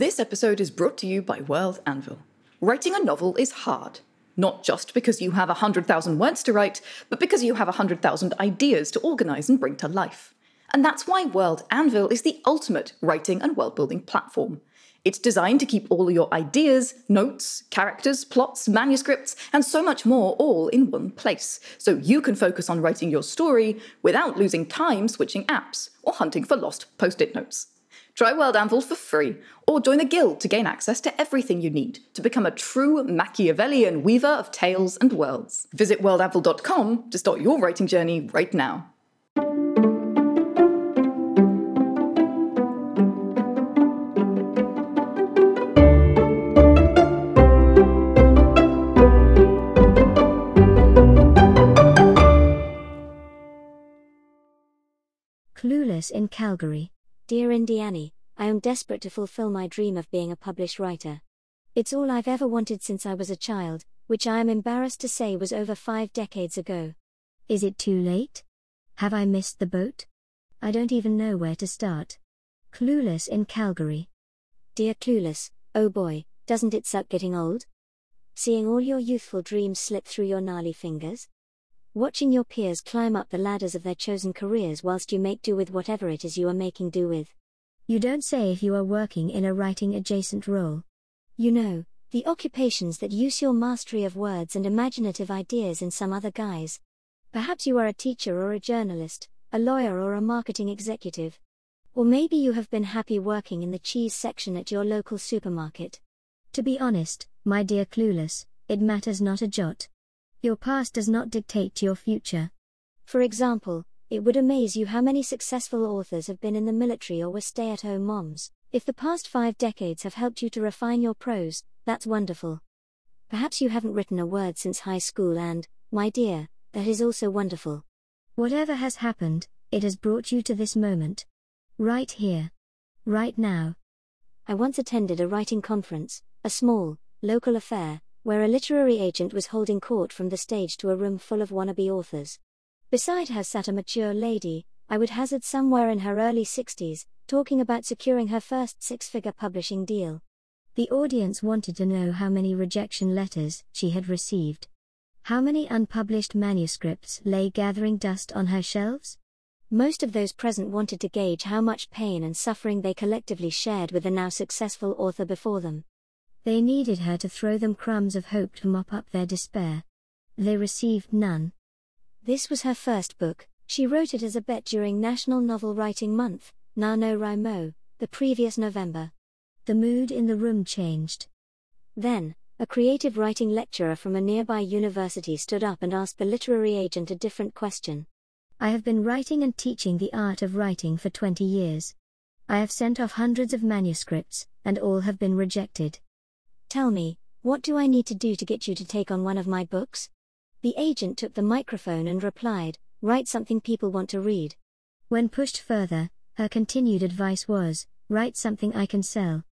This episode is brought to you by World Anvil. Writing a novel is hard. Not just because you have 100,000 words to write, but because you have 100,000 ideas to organize and bring to life. And that's why World Anvil is the ultimate writing and world building platform. It's designed to keep all your ideas, notes, characters, plots, manuscripts, and so much more all in one place, so you can focus on writing your story without losing time switching apps or hunting for lost post it notes. Try World Anvil for free, or join the guild to gain access to everything you need to become a true Machiavellian weaver of tales and worlds. Visit worldanvil.com to start your writing journey right now. Clueless in Calgary. Dear Indie Annie, I am desperate to fulfill my dream of being a published writer. It's all I've ever wanted since I was a child, which I am embarrassed to say was over five decades ago. Is it too late? Have I missed the boat? I don't even know where to start. Clueless in Calgary. Dear Clueless, oh boy, doesn't it suck getting old? Seeing all your youthful dreams slip through your gnarly fingers? Watching your peers climb up the ladders of their chosen careers whilst you make do with whatever it is you are making do with. You don't say if you are working in a writing adjacent role. You know, the occupations that use your mastery of words and imaginative ideas in some other guise. Perhaps you are a teacher or a journalist, a lawyer or a marketing executive. Or maybe you have been happy working in the cheese section at your local supermarket. To be honest, my dear Clueless, it matters not a jot. Your past does not dictate your future. For example, it would amaze you how many successful authors have been in the military or were stay at home moms. If the past five decades have helped you to refine your prose, that's wonderful. Perhaps you haven't written a word since high school, and, my dear, that is also wonderful. Whatever has happened, it has brought you to this moment. Right here. Right now. I once attended a writing conference, a small, local affair, where a literary agent was holding court from the stage to a room full of wannabe authors. Beside her sat a mature lady, I would hazard somewhere in her early 60s, talking about securing her first six figure publishing deal. The audience wanted to know how many rejection letters she had received. How many unpublished manuscripts lay gathering dust on her shelves? Most of those present wanted to gauge how much pain and suffering they collectively shared with the now successful author before them. They needed her to throw them crumbs of hope to mop up their despair. They received none. This was her first book. She wrote it as a bet during National Novel Writing Month, NaNoWriMo, the previous November. The mood in the room changed. Then, a creative writing lecturer from a nearby university stood up and asked the literary agent a different question. I have been writing and teaching the art of writing for 20 years. I have sent off hundreds of manuscripts, and all have been rejected. Tell me, what do I need to do to get you to take on one of my books? The agent took the microphone and replied, Write something people want to read. When pushed further, her continued advice was, Write something I can sell.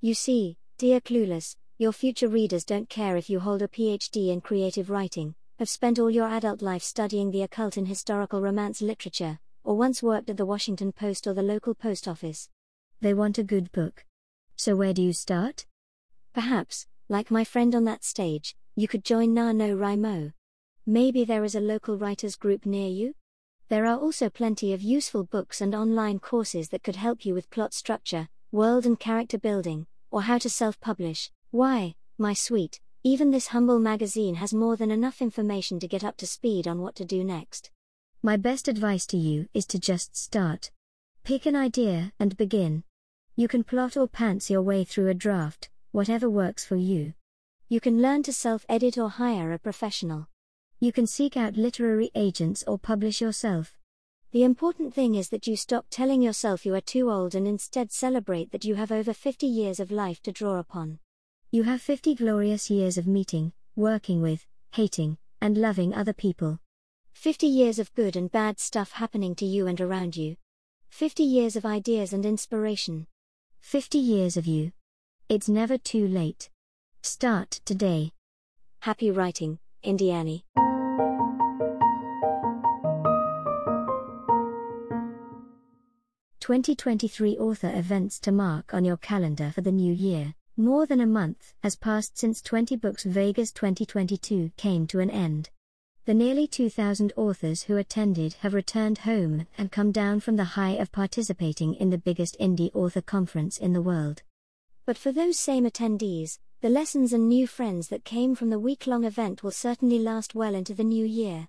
You see, dear Clueless, your future readers don't care if you hold a PhD in creative writing, have spent all your adult life studying the occult in historical romance literature, or once worked at the Washington Post or the local post office. They want a good book. So where do you start? Perhaps, like my friend on that stage, you could join NaNoWriMo. Maybe there is a local writers group near you? There are also plenty of useful books and online courses that could help you with plot structure, world and character building, or how to self publish. Why, my sweet, even this humble magazine has more than enough information to get up to speed on what to do next. My best advice to you is to just start. Pick an idea and begin. You can plot or pants your way through a draft, whatever works for you. You can learn to self edit or hire a professional. You can seek out literary agents or publish yourself. The important thing is that you stop telling yourself you are too old and instead celebrate that you have over 50 years of life to draw upon. You have 50 glorious years of meeting, working with, hating, and loving other people. 50 years of good and bad stuff happening to you and around you. 50 years of ideas and inspiration. 50 years of you. It's never too late. Start today. Happy writing, Indie Annie. 2023 author events to mark on your calendar for the new year. More than a month has passed since 20 Books Vegas 2022 came to an end. The nearly 2,000 authors who attended have returned home and come down from the high of participating in the biggest indie author conference in the world. But for those same attendees, the lessons and new friends that came from the week long event will certainly last well into the new year.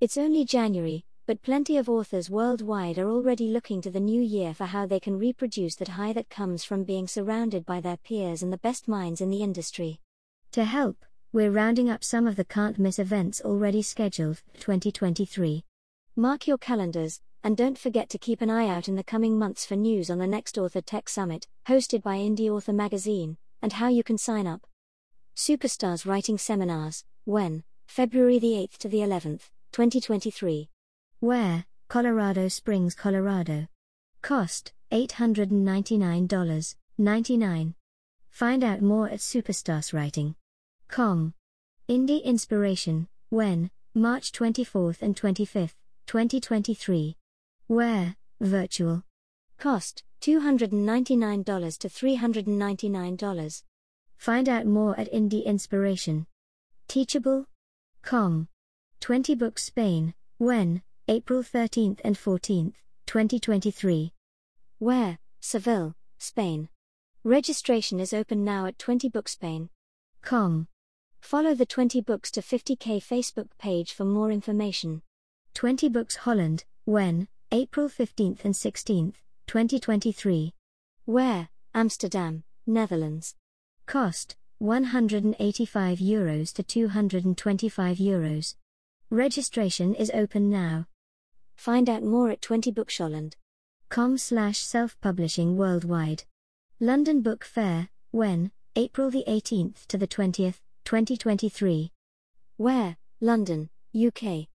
It's only January, but plenty of authors worldwide are already looking to the new year for how they can reproduce that high that comes from being surrounded by their peers and the best minds in the industry. To help, we're rounding up some of the can't miss events already scheduled for 2023. Mark your calendars, and don't forget to keep an eye out in the coming months for news on the next Author Tech Summit, hosted by Indie Author Magazine, and how you can sign up. Superstars Writing Seminars, when? February the 8th to the 11th, 2023. Where, Colorado Springs, Colorado. Cost $899.99. Find out more at Superstars Writing. superstarswriting.com. Indie Inspiration, when, March 24th and 25th, 2023. Where, virtual. Cost $299 to $399. Find out more at Indie Inspiration. Teachable. Com. 20 Books Spain, when, April 13th and 14th, 2023. Where? Seville, Spain. Registration is open now at 20 Books Spain. Com. Follow the 20 Books to 50k Facebook page for more information. 20 Books Holland, when? April 15th and 16th, 2023. Where? Amsterdam, Netherlands. Cost 185 euros to 225 euros. Registration is open now. Find out more at 20 Booksholland. com slash self-publishing worldwide. London Book Fair, when? April the 18th to the 20th, 2023. Where? London, UK.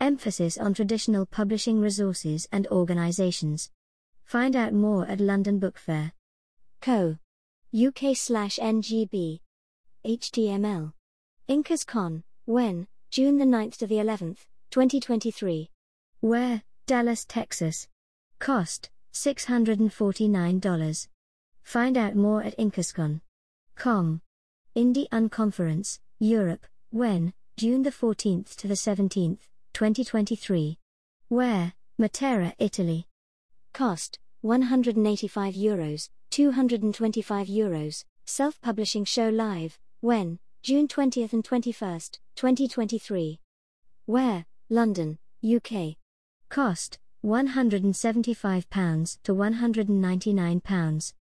Emphasis on traditional publishing resources and organizations. Find out more at London Book Fair. Co. UK slash NGB. HTML. InkersCon, when? June the 9th to the 11th, 2023. Where? Dallas, Texas. Cost $649. Find out more at inkerscon.com. Indie Unconference, Europe, when? June the 14th to the 17th, 2023. Where? Matera, Italy. Cost 185 euros, 225 euros. Self-publishing show live, when? June 20th and 21st, 2023. Where? London, UK. Cost £175 to £199.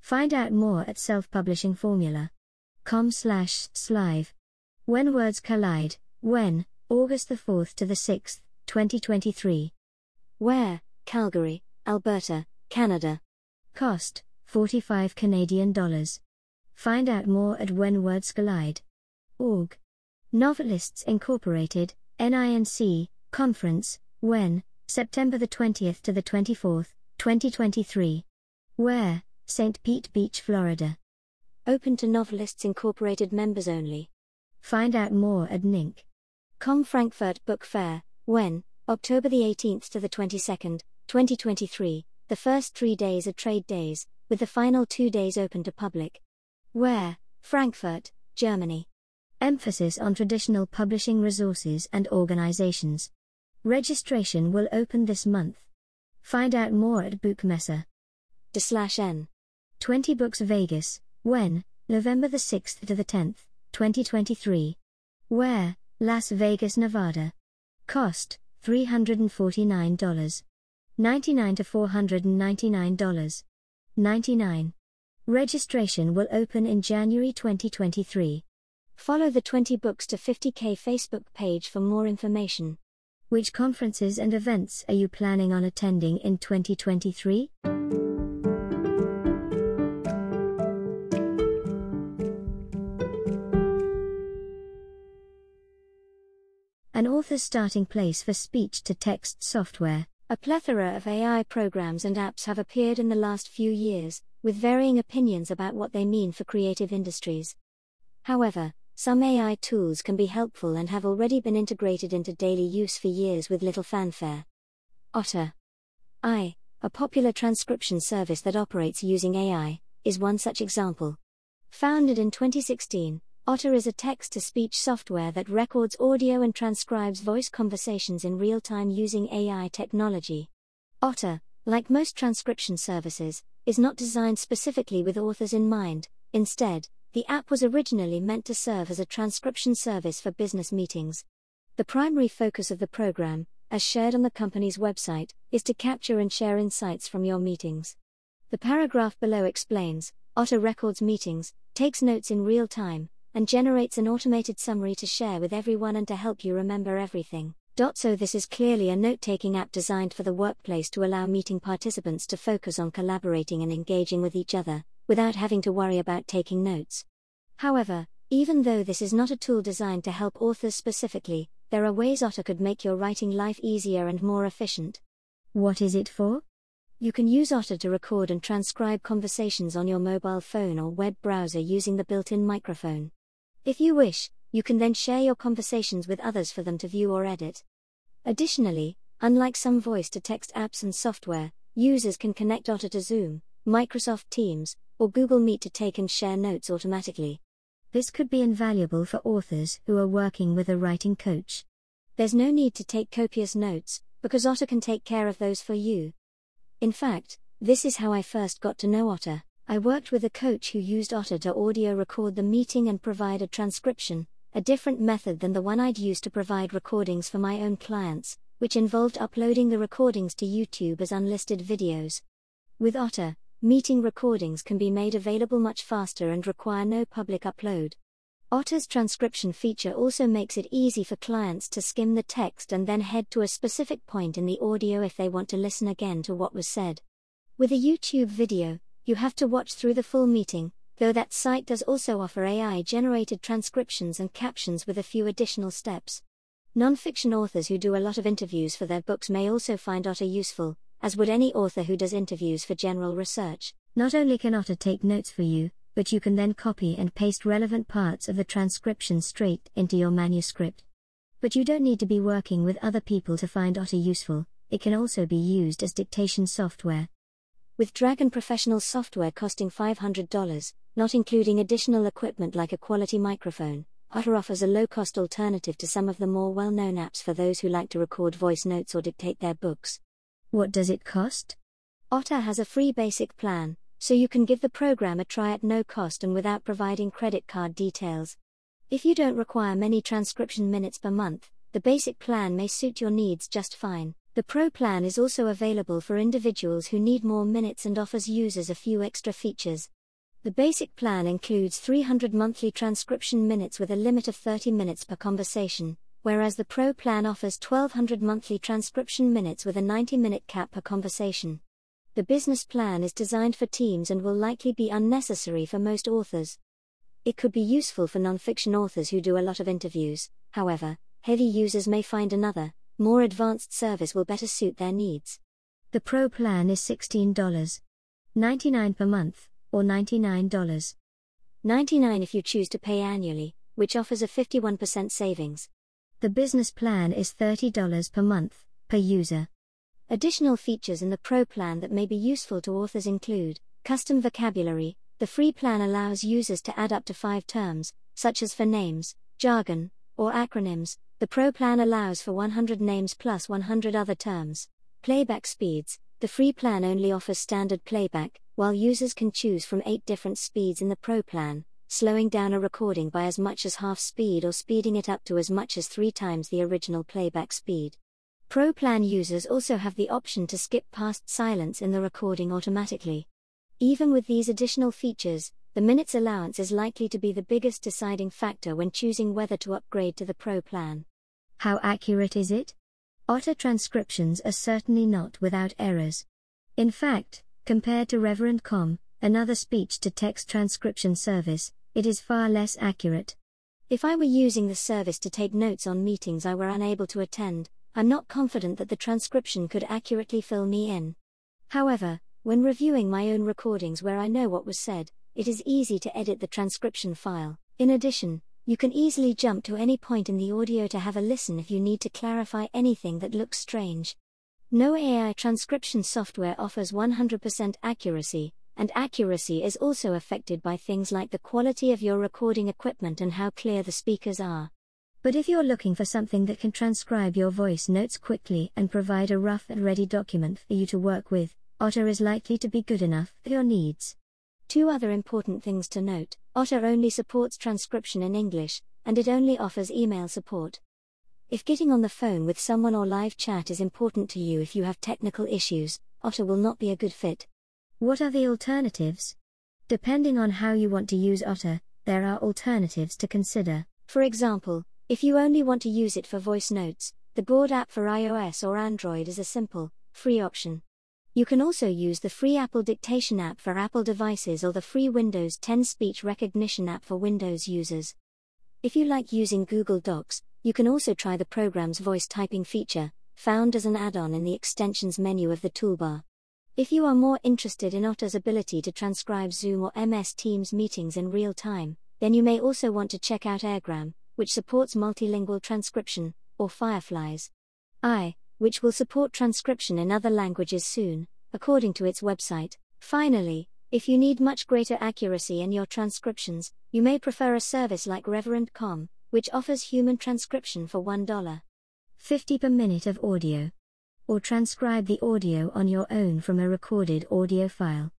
Find out more at self-publishing formula.com slash slive. When Words Collide, when, August the 4th to the 6th, 2023. Where, Calgary, Alberta, Canada. Cost, 45 Canadian dollars. Find out more at When Words Collide. Org. Novelists Incorporated, NINC, Conference, when, September the 20th to the 24th, 2023. Where? St. Pete Beach, Florida. Open to Novelists Incorporated members only. Find out more at NINC. Com Frankfurt Book Fair, when? October the 18th to the 22nd, 2023, the first three days are trade days, with the final two days open to public. Where? Frankfurt, Germany. Emphasis on traditional publishing resources and organizations. Registration will open this month. Find out more at Buchmesse. De slash N. 20 Books Vegas, when? November the 6th to the 10th, 2023. Where? Las Vegas, Nevada. Cost $349. 99 to $499. 99. Registration will open in January 2023. Follow the 20 Books to 50k Facebook page for more information. Which conferences and events are you planning on attending in 2023? An author's starting place for speech to text software. A plethora of AI programs and apps have appeared in the last few years, with varying opinions about what they mean for creative industries. However, some AI tools can be helpful and have already been integrated into daily use for years with little fanfare. Otter. I, a popular transcription service that operates using AI, is one such example. Founded in 2016, Otter is a text to speech software that records audio and transcribes voice conversations in real time using AI technology. Otter, like most transcription services, is not designed specifically with authors in mind, instead, the app was originally meant to serve as a transcription service for business meetings. The primary focus of the program, as shared on the company's website, is to capture and share insights from your meetings. The paragraph below explains Otter records meetings, takes notes in real time, and generates an automated summary to share with everyone and to help you remember everything. So, this is clearly a note taking app designed for the workplace to allow meeting participants to focus on collaborating and engaging with each other, without having to worry about taking notes. However, even though this is not a tool designed to help authors specifically, there are ways Otter could make your writing life easier and more efficient. What is it for? You can use Otter to record and transcribe conversations on your mobile phone or web browser using the built in microphone. If you wish, you can then share your conversations with others for them to view or edit. Additionally, unlike some voice to text apps and software, users can connect Otter to Zoom, Microsoft Teams, or Google Meet to take and share notes automatically. This could be invaluable for authors who are working with a writing coach. There's no need to take copious notes, because Otter can take care of those for you. In fact, this is how I first got to know Otter. I worked with a coach who used Otter to audio record the meeting and provide a transcription, a different method than the one I'd used to provide recordings for my own clients, which involved uploading the recordings to YouTube as unlisted videos. With Otter, meeting recordings can be made available much faster and require no public upload. Otter's transcription feature also makes it easy for clients to skim the text and then head to a specific point in the audio if they want to listen again to what was said. With a YouTube video, you have to watch through the full meeting, though that site does also offer AI generated transcriptions and captions with a few additional steps. Nonfiction authors who do a lot of interviews for their books may also find Otter useful, as would any author who does interviews for general research. Not only can Otter take notes for you, but you can then copy and paste relevant parts of the transcription straight into your manuscript. But you don't need to be working with other people to find Otter useful, it can also be used as dictation software. With Dragon Professional software costing $500, not including additional equipment like a quality microphone, Otter offers a low cost alternative to some of the more well known apps for those who like to record voice notes or dictate their books. What does it cost? Otter has a free basic plan, so you can give the program a try at no cost and without providing credit card details. If you don't require many transcription minutes per month, the basic plan may suit your needs just fine. The Pro plan is also available for individuals who need more minutes and offers users a few extra features. The basic plan includes 300 monthly transcription minutes with a limit of 30 minutes per conversation, whereas the Pro plan offers 1200 monthly transcription minutes with a 90 minute cap per conversation. The business plan is designed for teams and will likely be unnecessary for most authors. It could be useful for nonfiction authors who do a lot of interviews, however, heavy users may find another, more advanced service will better suit their needs. The Pro plan is $16.99 per month, or $99. 99 if you choose to pay annually, which offers a 51% savings. The business plan is $30 per month, per user. Additional features in the Pro plan that may be useful to authors include custom vocabulary. The free plan allows users to add up to five terms, such as for names, jargon, or acronyms. The Pro plan allows for 100 names plus 100 other terms. Playback speeds. The free plan only offers standard playback, while users can choose from eight different speeds in the Pro plan slowing down a recording by as much as half speed or speeding it up to as much as three times the original playback speed. Pro Plan users also have the option to skip past silence in the recording automatically. Even with these additional features, the minutes allowance is likely to be the biggest deciding factor when choosing whether to upgrade to the Pro Plan. How accurate is it? Otter transcriptions are certainly not without errors. In fact, compared to Reverend.com, another speech to text transcription service, it is far less accurate. If I were using the service to take notes on meetings I were unable to attend, I'm not confident that the transcription could accurately fill me in. However, when reviewing my own recordings where I know what was said, it is easy to edit the transcription file. In addition, you can easily jump to any point in the audio to have a listen if you need to clarify anything that looks strange. No AI transcription software offers 100% accuracy, and accuracy is also affected by things like the quality of your recording equipment and how clear the speakers are. But if you're looking for something that can transcribe your voice notes quickly and provide a rough and ready document for you to work with, Otter is likely to be good enough for your needs. Two other important things to note Otter only supports transcription in English, and it only offers email support. If getting on the phone with someone or live chat is important to you if you have technical issues, Otter will not be a good fit. What are the alternatives? Depending on how you want to use Otter, there are alternatives to consider. For example, if you only want to use it for voice notes, the Board app for iOS or Android is a simple, free option. You can also use the free Apple Dictation app for Apple devices or the free Windows 10 speech recognition app for Windows users. If you like using Google Docs, you can also try the program's voice typing feature, found as an add on in the extensions menu of the toolbar. If you are more interested in Otter's ability to transcribe Zoom or MS Teams meetings in real time, then you may also want to check out AirGram, which supports multilingual transcription, or Fireflies. I, which will support transcription in other languages soon, according to its website. Finally, if you need much greater accuracy in your transcriptions, you may prefer a service like Reverend.com, which offers human transcription for $1. 50 per minute of audio. Or transcribe the audio on your own from a recorded audio file.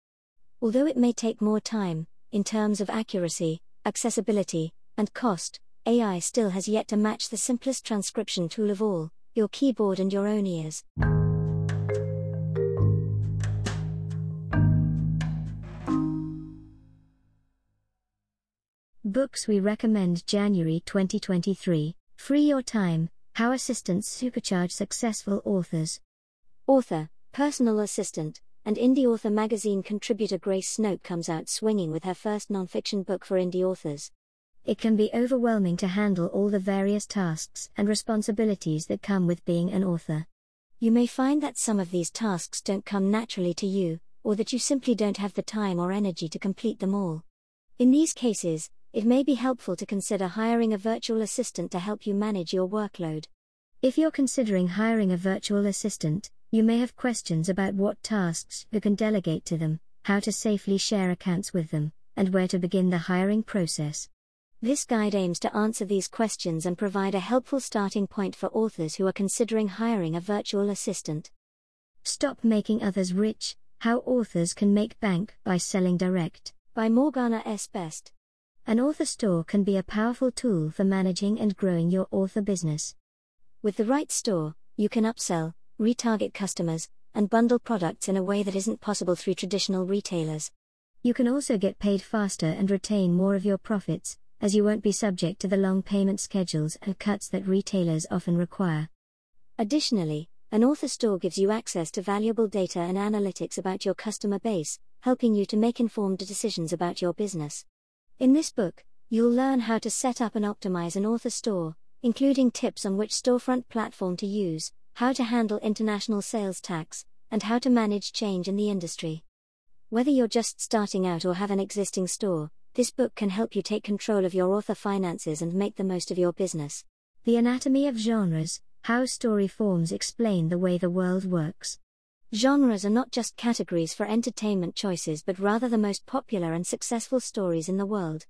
Although it may take more time, in terms of accuracy, accessibility, and cost, AI still has yet to match the simplest transcription tool of all your keyboard and your own ears. Books we recommend January 2023 Free Your Time How Assistants Supercharge Successful Authors. Author, personal assistant, and indie author magazine contributor Grace Snoke comes out swinging with her first nonfiction book for indie authors. It can be overwhelming to handle all the various tasks and responsibilities that come with being an author. You may find that some of these tasks don't come naturally to you, or that you simply don't have the time or energy to complete them all. In these cases, it may be helpful to consider hiring a virtual assistant to help you manage your workload. If you're considering hiring a virtual assistant, you may have questions about what tasks you can delegate to them, how to safely share accounts with them, and where to begin the hiring process. This guide aims to answer these questions and provide a helpful starting point for authors who are considering hiring a virtual assistant. Stop Making Others Rich How Authors Can Make Bank by Selling Direct by Morgana S. Best. An author store can be a powerful tool for managing and growing your author business. With the right store, you can upsell, retarget customers, and bundle products in a way that isn't possible through traditional retailers. You can also get paid faster and retain more of your profits, as you won't be subject to the long payment schedules and cuts that retailers often require. Additionally, an author store gives you access to valuable data and analytics about your customer base, helping you to make informed decisions about your business. In this book, you'll learn how to set up and optimize an author store, including tips on which storefront platform to use, how to handle international sales tax, and how to manage change in the industry. Whether you're just starting out or have an existing store, this book can help you take control of your author finances and make the most of your business. The Anatomy of Genres How Story Forms Explain the Way the World Works. Genres are not just categories for entertainment choices but rather the most popular and successful stories in the world.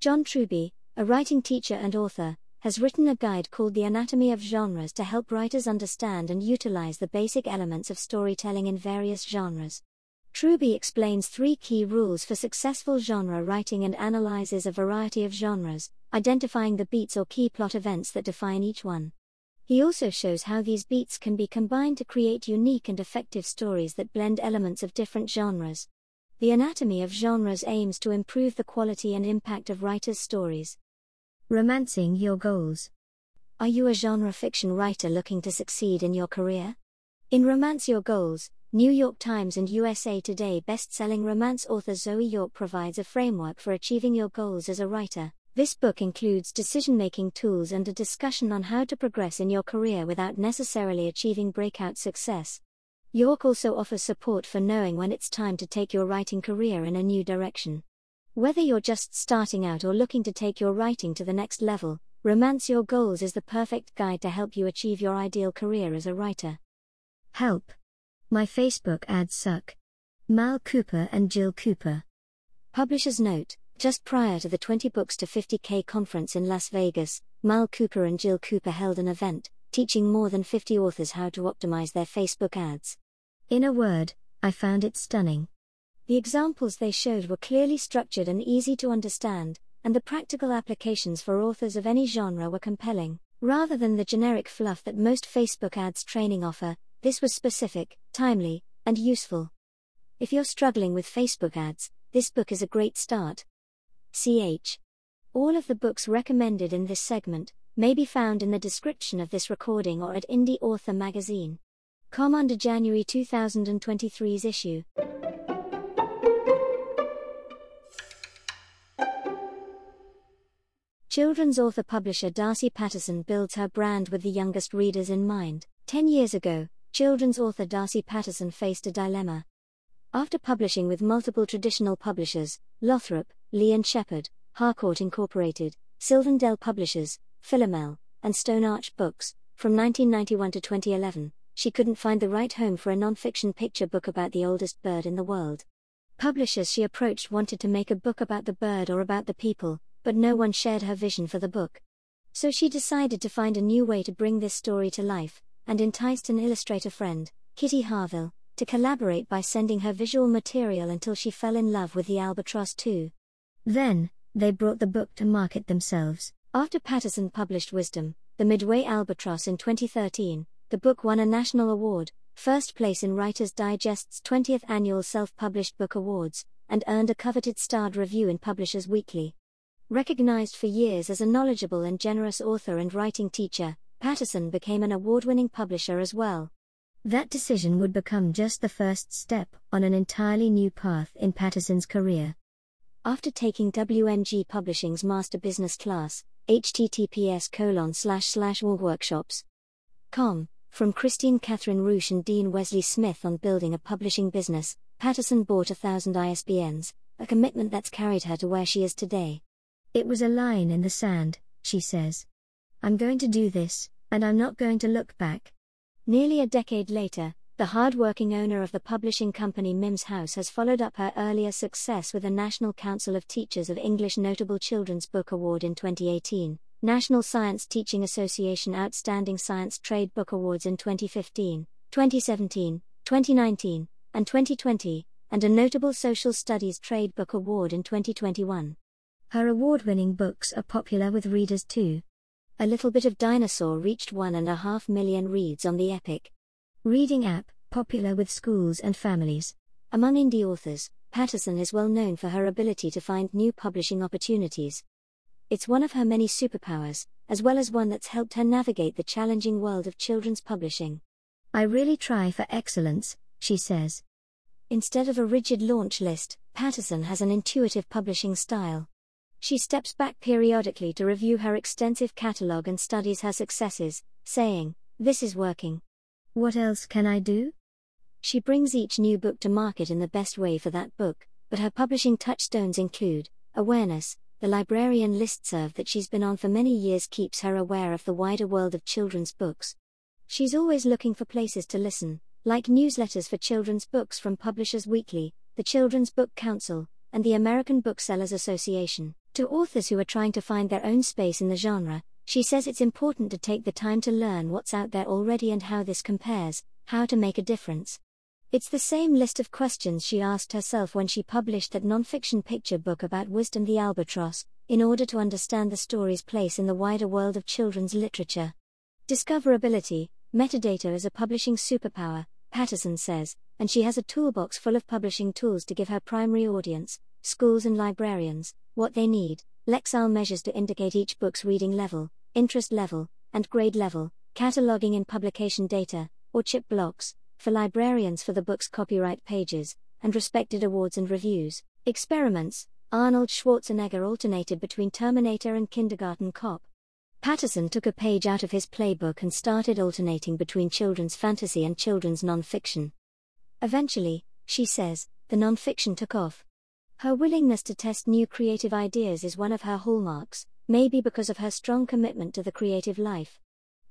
John Truby, a writing teacher and author, has written a guide called The Anatomy of Genres to help writers understand and utilize the basic elements of storytelling in various genres. Truby explains three key rules for successful genre writing and analyzes a variety of genres, identifying the beats or key plot events that define each one. He also shows how these beats can be combined to create unique and effective stories that blend elements of different genres. The Anatomy of Genres aims to improve the quality and impact of writers' stories. Romancing your goals. Are you a genre fiction writer looking to succeed in your career? In Romance Your Goals, New York Times and USA Today best-selling romance author Zoe York provides a framework for achieving your goals as a writer. This book includes decision making tools and a discussion on how to progress in your career without necessarily achieving breakout success. York also offers support for knowing when it's time to take your writing career in a new direction. Whether you're just starting out or looking to take your writing to the next level, Romance Your Goals is the perfect guide to help you achieve your ideal career as a writer. Help. My Facebook ads suck. Mal Cooper and Jill Cooper. Publisher's note just prior to the 20 Books to 50K conference in Las Vegas, Mal Cooper and Jill Cooper held an event teaching more than 50 authors how to optimize their Facebook ads. In a word, I found it stunning. The examples they showed were clearly structured and easy to understand, and the practical applications for authors of any genre were compelling. Rather than the generic fluff that most Facebook ads training offer, this was specific, timely, and useful. If you're struggling with Facebook ads, this book is a great start. Ch. All of the books recommended in this segment may be found in the description of this recording or at Indie Author Magazine. Com under January 2023's issue. Children's author publisher Darcy Pattison builds her brand with the youngest readers in mind. Ten years ago, children's author Darcy Pattison faced a dilemma. After publishing with multiple traditional publishers, Lothrop, Lee and Shepard, Harcourt Incorporated, Sylvan-Dell Publishers, Philomel, and Stone Arch Books, from 1991 to 2011, she couldn't find the right home for a nonfiction picture book about the oldest bird in the world. Publishers she approached wanted to make a book about the bird or about the people, but no one shared her vision for the book. So she decided to find a new way to bring this story to life, and enticed an illustrator friend, Kitty Harvill, to collaborate by sending her visual material until she fell in love with the albatross too. Then, they brought the book to market themselves. After Pattison published Wisdom, The Midway Albatross in 2013, the book won a national award, first place in Writer's Digest's 20th annual Self Published Book Awards, and earned a coveted starred review in Publishers Weekly. Recognized for years as a knowledgeable and generous author and writing teacher, Pattison became an award winning publisher as well. That decision would become just the first step on an entirely new path in Pattison's career. After taking WMG Publishing's Master Business Class, https colon slash slash workshops. Com, from Kristine Kathryn Rusch and Dean Wesley Smith on building a publishing business, Pattison bought a thousand ISBNs, a commitment that's carried her to where she is today. It was a line in the sand, she says. I'm going to do this, and I'm not going to look back. Nearly a decade later, the hard-working owner of the publishing company Mims House has followed up her earlier success with a National Council of Teachers of English Notable Children's Book Award in 2018, National Science Teaching Association Outstanding Science Trade Book Awards in 2015, 2017, 2019, and 2020, and a Notable Social Studies Trade Book Award in 2021. Her award winning books are popular with readers too. A Little Bit of Dinosaur reached one and a half million reads on the Epic Reading app, popular with schools and families. Among indie authors, Pattison is well known for her ability to find new publishing opportunities. It's one of her many superpowers, as well as one that's helped her navigate the challenging world of children's publishing. I really try for excellence, she says. Instead of a rigid launch list, Pattison has an intuitive publishing style. She steps back periodically to review her extensive catalog and studies her successes, saying, This is working. What else can I do? She brings each new book to market in the best way for that book, but her publishing touchstones include awareness. The librarian listserv that she's been on for many years keeps her aware of the wider world of children's books. She's always looking for places to listen, like newsletters for children's books from Publishers Weekly, the Children's Book Council, and the American Booksellers Association. To authors who are trying to find their own space in the genre, she says it's important to take the time to learn what's out there already and how this compares, how to make a difference. It's the same list of questions she asked herself when she published that nonfiction picture book about Wisdom the Albatross, in order to understand the story's place in the wider world of children's literature. Discoverability, metadata is a publishing superpower, Pattison says, and she has a toolbox full of publishing tools to give her primary audience, schools and librarians, what they need. Lexile measures to indicate each book's reading level, interest level, and grade level, cataloging in publication data, or chip blocks, for librarians for the book's copyright pages, and respected awards and reviews. Experiments Arnold Schwarzenegger alternated between Terminator and Kindergarten Cop. Pattison took a page out of his playbook and started alternating between children's fantasy and children's nonfiction. Eventually, she says, the nonfiction took off. Her willingness to test new creative ideas is one of her hallmarks, maybe because of her strong commitment to the creative life.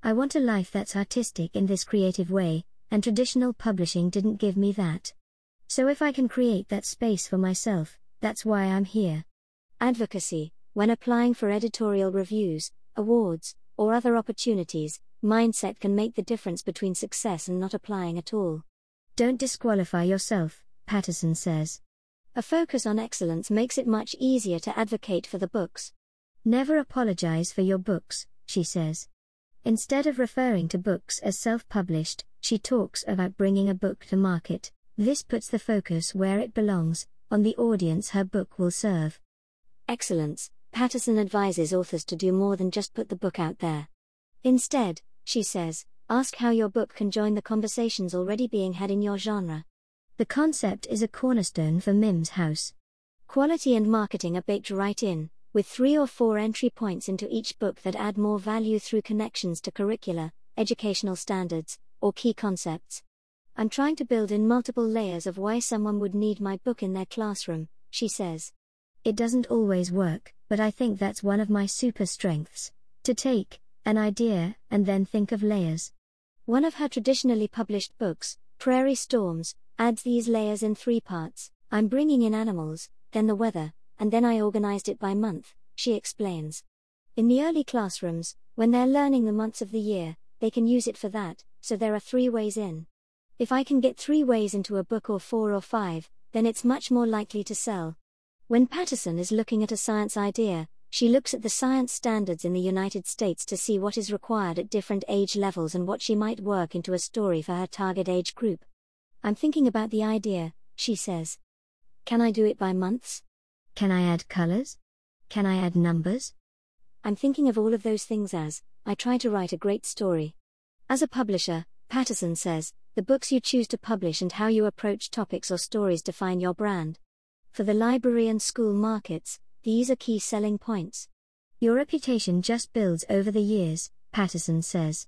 I want a life that's artistic in this creative way, and traditional publishing didn't give me that. So if I can create that space for myself, that's why I'm here. Advocacy When applying for editorial reviews, awards, or other opportunities, mindset can make the difference between success and not applying at all. Don't disqualify yourself, Pattison says. A focus on excellence makes it much easier to advocate for the books. Never apologize for your books, she says. Instead of referring to books as self published, she talks about bringing a book to market. This puts the focus where it belongs, on the audience her book will serve. Excellence Pattison advises authors to do more than just put the book out there. Instead, she says, ask how your book can join the conversations already being had in your genre. The concept is a cornerstone for Mims House. Quality and marketing are baked right in, with three or four entry points into each book that add more value through connections to curricula, educational standards, or key concepts. I'm trying to build in multiple layers of why someone would need my book in their classroom, she says. It doesn't always work, but I think that's one of my super strengths. To take an idea and then think of layers. One of her traditionally published books, Prairie Storms, adds these layers in three parts. I'm bringing in animals, then the weather, and then I organized it by month, she explains. In the early classrooms, when they're learning the months of the year, they can use it for that, so there are three ways in. If I can get three ways into a book or four or five, then it's much more likely to sell. When Pattison is looking at a science idea, she looks at the science standards in the United States to see what is required at different age levels and what she might work into a story for her target age group. I'm thinking about the idea, she says. Can I do it by months? Can I add colors? Can I add numbers? I'm thinking of all of those things as I try to write a great story. As a publisher, Pattison says, the books you choose to publish and how you approach topics or stories define your brand. For the library and school markets, these are key selling points. Your reputation just builds over the years, Pattison says.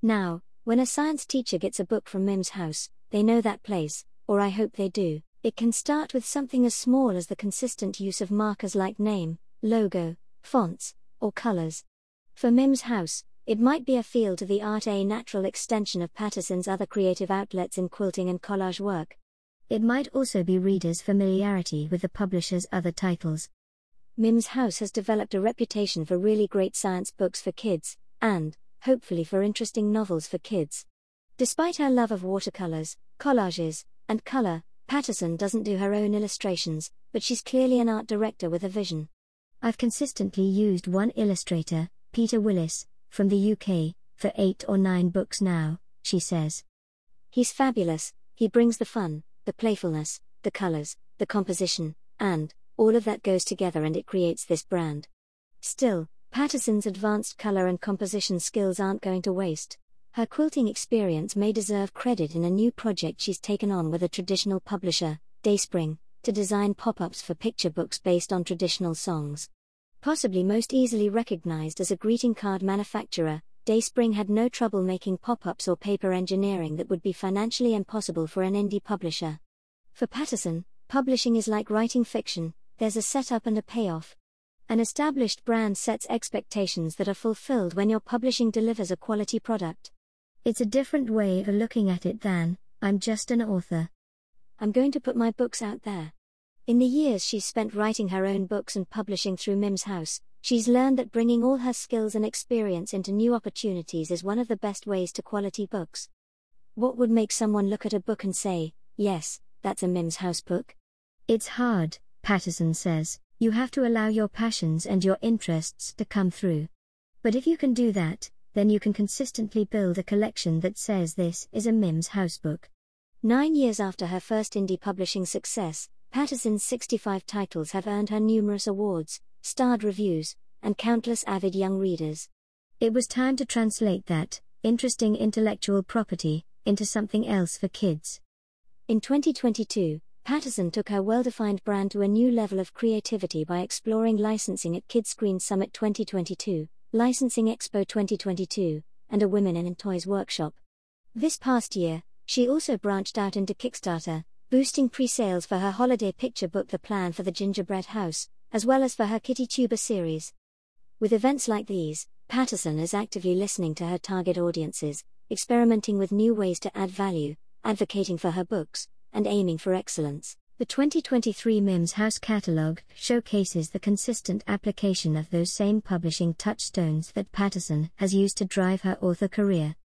Now, when a science teacher gets a book from Mims House, they know that place, or I hope they do. It can start with something as small as the consistent use of markers like name, logo, fonts, or colors. For Mims House, it might be a feel to the art a natural extension of Pattison's other creative outlets in quilting and collage work. It might also be readers' familiarity with the publisher's other titles. Mims House has developed a reputation for really great science books for kids, and, hopefully, for interesting novels for kids. Despite her love of watercolors, collages, and color, Pattison doesn't do her own illustrations, but she's clearly an art director with a vision. I've consistently used one illustrator, Peter Willis, from the UK, for eight or nine books now, she says. He's fabulous, he brings the fun, the playfulness, the colors, the composition, and, all of that goes together and it creates this brand. Still, Pattison's advanced color and composition skills aren't going to waste. Her quilting experience may deserve credit in a new project she's taken on with a traditional publisher, Dayspring, to design pop ups for picture books based on traditional songs. Possibly most easily recognized as a greeting card manufacturer, Dayspring had no trouble making pop ups or paper engineering that would be financially impossible for an indie publisher. For Pattison, publishing is like writing fiction there's a setup and a payoff. An established brand sets expectations that are fulfilled when your publishing delivers a quality product. It's a different way of looking at it than, I'm just an author. I'm going to put my books out there. In the years she's spent writing her own books and publishing through Mims House, she's learned that bringing all her skills and experience into new opportunities is one of the best ways to quality books. What would make someone look at a book and say, yes, that's a Mims House book? It's hard, Pattison says, you have to allow your passions and your interests to come through. But if you can do that, then you can consistently build a collection that says this is a Mims house book. Nine years after her first indie publishing success, Pattison's 65 titles have earned her numerous awards, starred reviews, and countless avid young readers. It was time to translate that interesting intellectual property into something else for kids. In 2022, Pattison took her well defined brand to a new level of creativity by exploring licensing at Kidscreen Summit 2022, Licensing Expo 2022, and a Women in Toys workshop. This past year, she also branched out into Kickstarter, boosting pre sales for her holiday picture book The Plan for the Gingerbread House, as well as for her Kitty Tuber series. With events like these, Pattison is actively listening to her target audiences, experimenting with new ways to add value, advocating for her books, and aiming for excellence. The 2023 Mims House Catalogue showcases the consistent application of those same publishing touchstones that Pattison has used to drive her author career.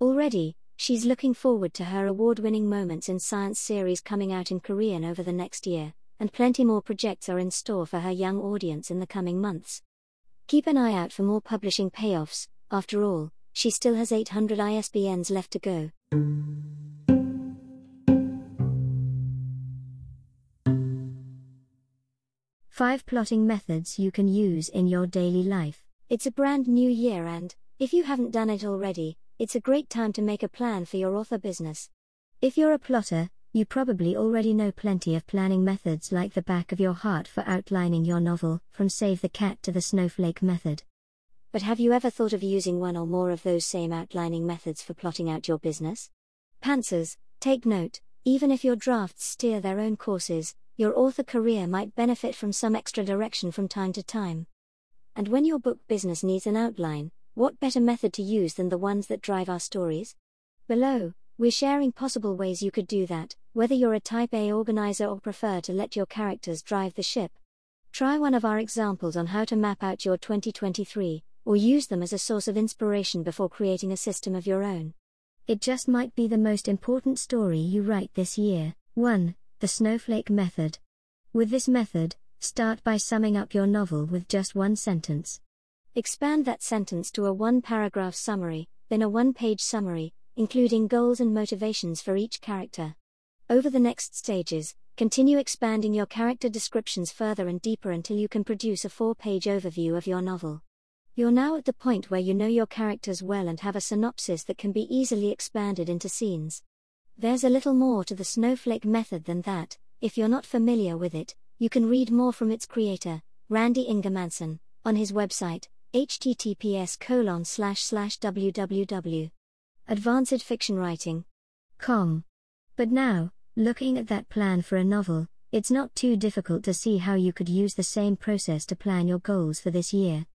Already, she's looking forward to her award winning Moments in Science series coming out in Korean over the next year, and plenty more projects are in store for her young audience in the coming months. Keep an eye out for more publishing payoffs, after all, she still has 800 ISBNs left to go. 5 plotting methods you can use in your daily life. It's a brand new year, and, if you haven't done it already, it's a great time to make a plan for your author business. If you're a plotter, you probably already know plenty of planning methods like the back of your heart for outlining your novel, from Save the Cat to the Snowflake method. But have you ever thought of using one or more of those same outlining methods for plotting out your business? Pantsers, take note, even if your drafts steer their own courses, your author career might benefit from some extra direction from time to time. And when your book business needs an outline, what better method to use than the ones that drive our stories? Below, we're sharing possible ways you could do that, whether you're a type A organizer or prefer to let your characters drive the ship. Try one of our examples on how to map out your 2023, or use them as a source of inspiration before creating a system of your own. It just might be the most important story you write this year. 1. The Snowflake Method. With this method, start by summing up your novel with just one sentence. Expand that sentence to a one paragraph summary, then a one page summary, including goals and motivations for each character. Over the next stages, continue expanding your character descriptions further and deeper until you can produce a four page overview of your novel. You're now at the point where you know your characters well and have a synopsis that can be easily expanded into scenes. There's a little more to the snowflake method than that. If you're not familiar with it, you can read more from its creator, Randy Ingermanson, on his website, https colon slash slash. But now, looking at that plan for a novel, it's not too difficult to see how you could use the same process to plan your goals for this year.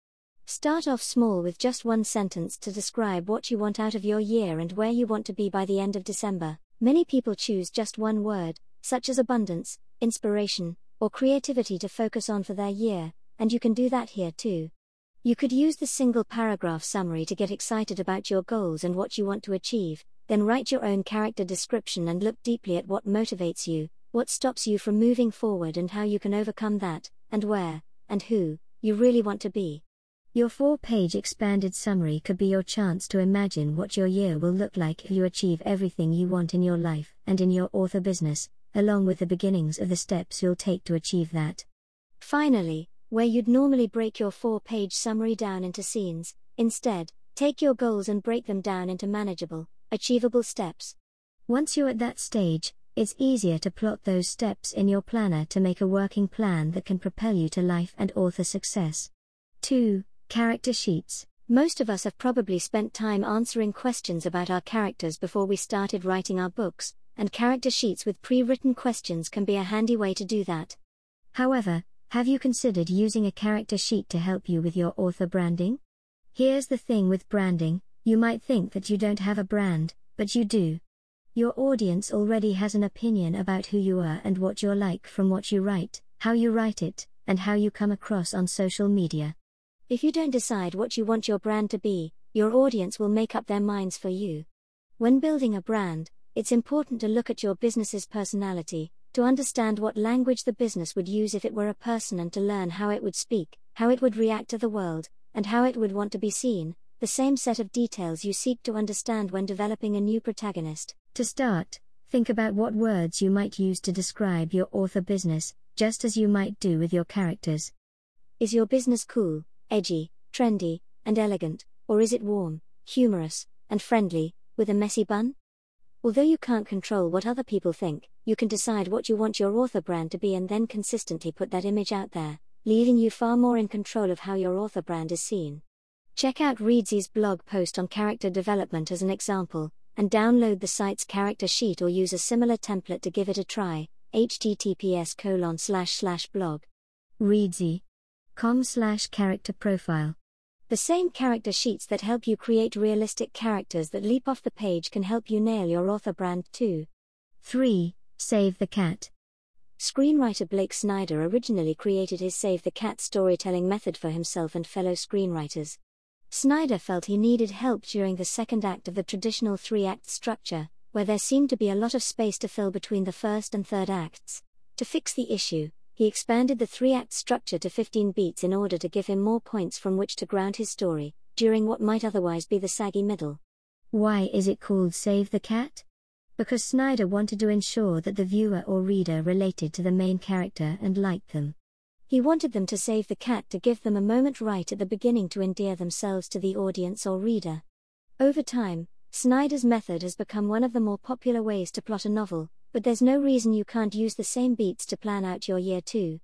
Start off small with just one sentence to describe what you want out of your year and where you want to be by the end of December. Many people choose just one word, such as abundance, inspiration, or creativity to focus on for their year, and you can do that here too. You could use the single paragraph summary to get excited about your goals and what you want to achieve, then write your own character description and look deeply at what motivates you, what stops you from moving forward, and how you can overcome that, and where, and who, you really want to be. Your four page expanded summary could be your chance to imagine what your year will look like if you achieve everything you want in your life and in your author business, along with the beginnings of the steps you'll take to achieve that. Finally, where you'd normally break your four page summary down into scenes, instead, take your goals and break them down into manageable, achievable steps. Once you're at that stage, it's easier to plot those steps in your planner to make a working plan that can propel you to life and author success. 2. Character sheets. Most of us have probably spent time answering questions about our characters before we started writing our books, and character sheets with pre written questions can be a handy way to do that. However, have you considered using a character sheet to help you with your author branding? Here's the thing with branding you might think that you don't have a brand, but you do. Your audience already has an opinion about who you are and what you're like from what you write, how you write it, and how you come across on social media. If you don't decide what you want your brand to be, your audience will make up their minds for you. When building a brand, it's important to look at your business's personality, to understand what language the business would use if it were a person and to learn how it would speak, how it would react to the world, and how it would want to be seen, the same set of details you seek to understand when developing a new protagonist. To start, think about what words you might use to describe your author business, just as you might do with your characters. Is your business cool? Edgy, trendy, and elegant, or is it warm, humorous, and friendly, with a messy bun? Although you can't control what other people think, you can decide what you want your author brand to be and then consistently put that image out there, leaving you far more in control of how your author brand is seen. Check out Reedsy's blog post on character development as an example, and download the site's character sheet or use a similar template to give it a try. https colon slash slash blog. Reedsy com slash character profile. The same character sheets that help you create realistic characters that leap off the page can help you nail your author brand too. 3. Save the Cat. Screenwriter Blake Snyder originally created his Save the Cat storytelling method for himself and fellow screenwriters. Snyder felt he needed help during the second act of the traditional three act structure, where there seemed to be a lot of space to fill between the first and third acts. To fix the issue, he expanded the three act structure to 15 beats in order to give him more points from which to ground his story, during what might otherwise be the saggy middle. Why is it called Save the Cat? Because Snyder wanted to ensure that the viewer or reader related to the main character and liked them. He wanted them to save the cat to give them a moment right at the beginning to endear themselves to the audience or reader. Over time, Snyder's method has become one of the more popular ways to plot a novel, but there's no reason you can't use the same beats to plan out your year too.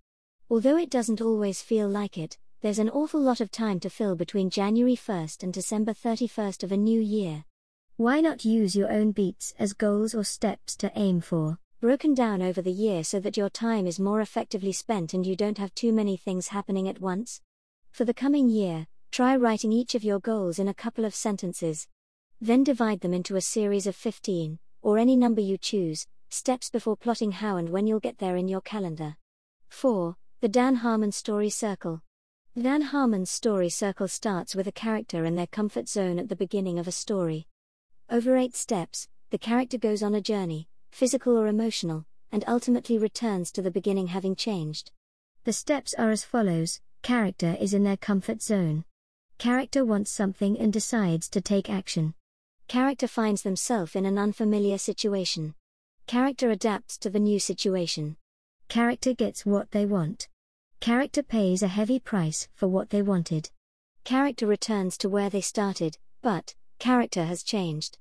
Although it doesn't always feel like it, there's an awful lot of time to fill between January 1st and December 31st of a new year. Why not use your own beats as goals or steps to aim for? Broken down over the year so that your time is more effectively spent and you don't have too many things happening at once? For the coming year, try writing each of your goals in a couple of sentences. Then divide them into a series of 15, or any number you choose, steps before plotting how and when you'll get there in your calendar. 4. The Dan Harmon Story Circle. Dan Harmon's story circle starts with a character in their comfort zone at the beginning of a story. Over eight steps, the character goes on a journey, physical or emotional, and ultimately returns to the beginning having changed. The steps are as follows character is in their comfort zone. Character wants something and decides to take action. Character finds themselves in an unfamiliar situation. Character adapts to the new situation. Character gets what they want. Character pays a heavy price for what they wanted. Character returns to where they started, but, character has changed.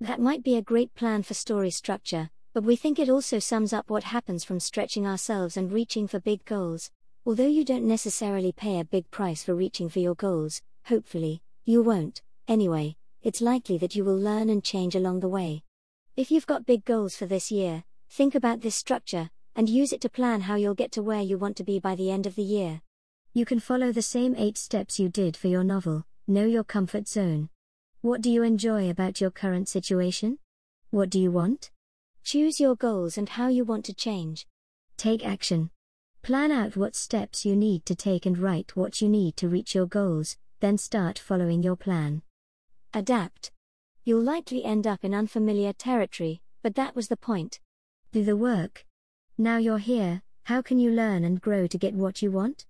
That might be a great plan for story structure, but we think it also sums up what happens from stretching ourselves and reaching for big goals. Although you don't necessarily pay a big price for reaching for your goals, hopefully, you won't. Anyway, it's likely that you will learn and change along the way. If you've got big goals for this year, think about this structure, and use it to plan how you'll get to where you want to be by the end of the year. You can follow the same eight steps you did for your novel Know Your Comfort Zone. What do you enjoy about your current situation? What do you want? Choose your goals and how you want to change. Take action. Plan out what steps you need to take and write what you need to reach your goals, then start following your plan. Adapt. You'll likely end up in unfamiliar territory, but that was the point. Do the work. Now you're here, how can you learn and grow to get what you want?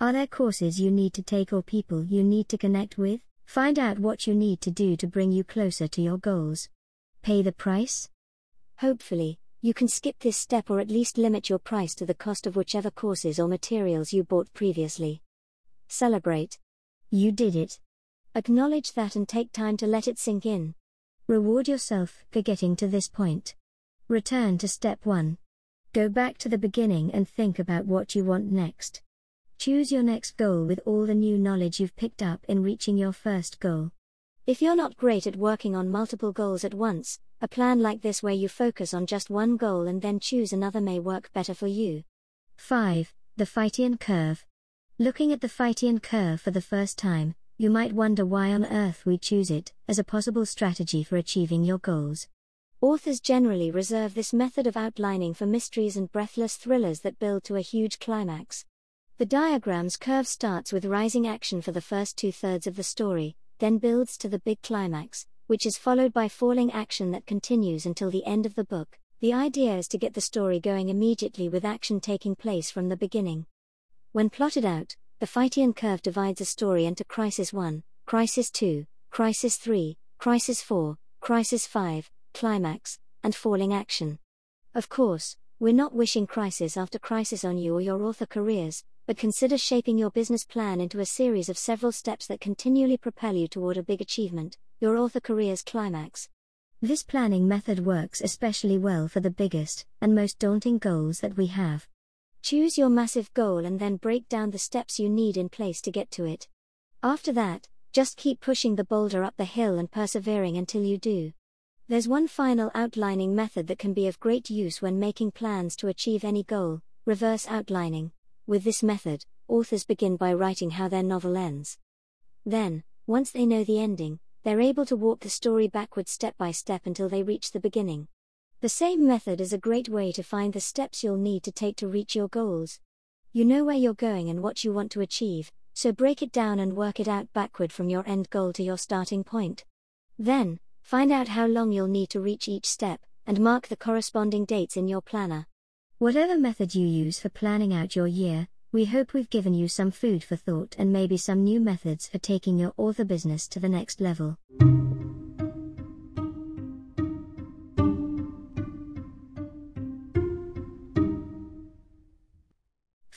Are there courses you need to take or people you need to connect with? Find out what you need to do to bring you closer to your goals. Pay the price? Hopefully, you can skip this step or at least limit your price to the cost of whichever courses or materials you bought previously. Celebrate. You did it. Acknowledge that and take time to let it sink in. Reward yourself for getting to this point. Return to step 1. Go back to the beginning and think about what you want next. Choose your next goal with all the new knowledge you've picked up in reaching your first goal. If you're not great at working on multiple goals at once, a plan like this where you focus on just one goal and then choose another may work better for you. 5. The Fichtean Curve. Looking at the Fichtean Curve for the first time, you might wonder why on earth we choose it as a possible strategy for achieving your goals. Authors generally reserve this method of outlining for mysteries and breathless thrillers that build to a huge climax. The diagram's curve starts with rising action for the first two thirds of the story, then builds to the big climax, which is followed by falling action that continues until the end of the book. The idea is to get the story going immediately with action taking place from the beginning. When plotted out, the Fichtean curve divides a story into Crisis 1, Crisis 2, Crisis 3, Crisis 4, Crisis 5, Climax, and Falling Action. Of course, we're not wishing crisis after crisis on you or your author careers, but consider shaping your business plan into a series of several steps that continually propel you toward a big achievement, your author career's climax. This planning method works especially well for the biggest and most daunting goals that we have. Choose your massive goal and then break down the steps you need in place to get to it. After that, just keep pushing the boulder up the hill and persevering until you do. There's one final outlining method that can be of great use when making plans to achieve any goal reverse outlining. With this method, authors begin by writing how their novel ends. Then, once they know the ending, they're able to walk the story backwards step by step until they reach the beginning. The same method is a great way to find the steps you'll need to take to reach your goals. You know where you're going and what you want to achieve, so break it down and work it out backward from your end goal to your starting point. Then, find out how long you'll need to reach each step, and mark the corresponding dates in your planner. Whatever method you use for planning out your year, we hope we've given you some food for thought and maybe some new methods for taking your author business to the next level.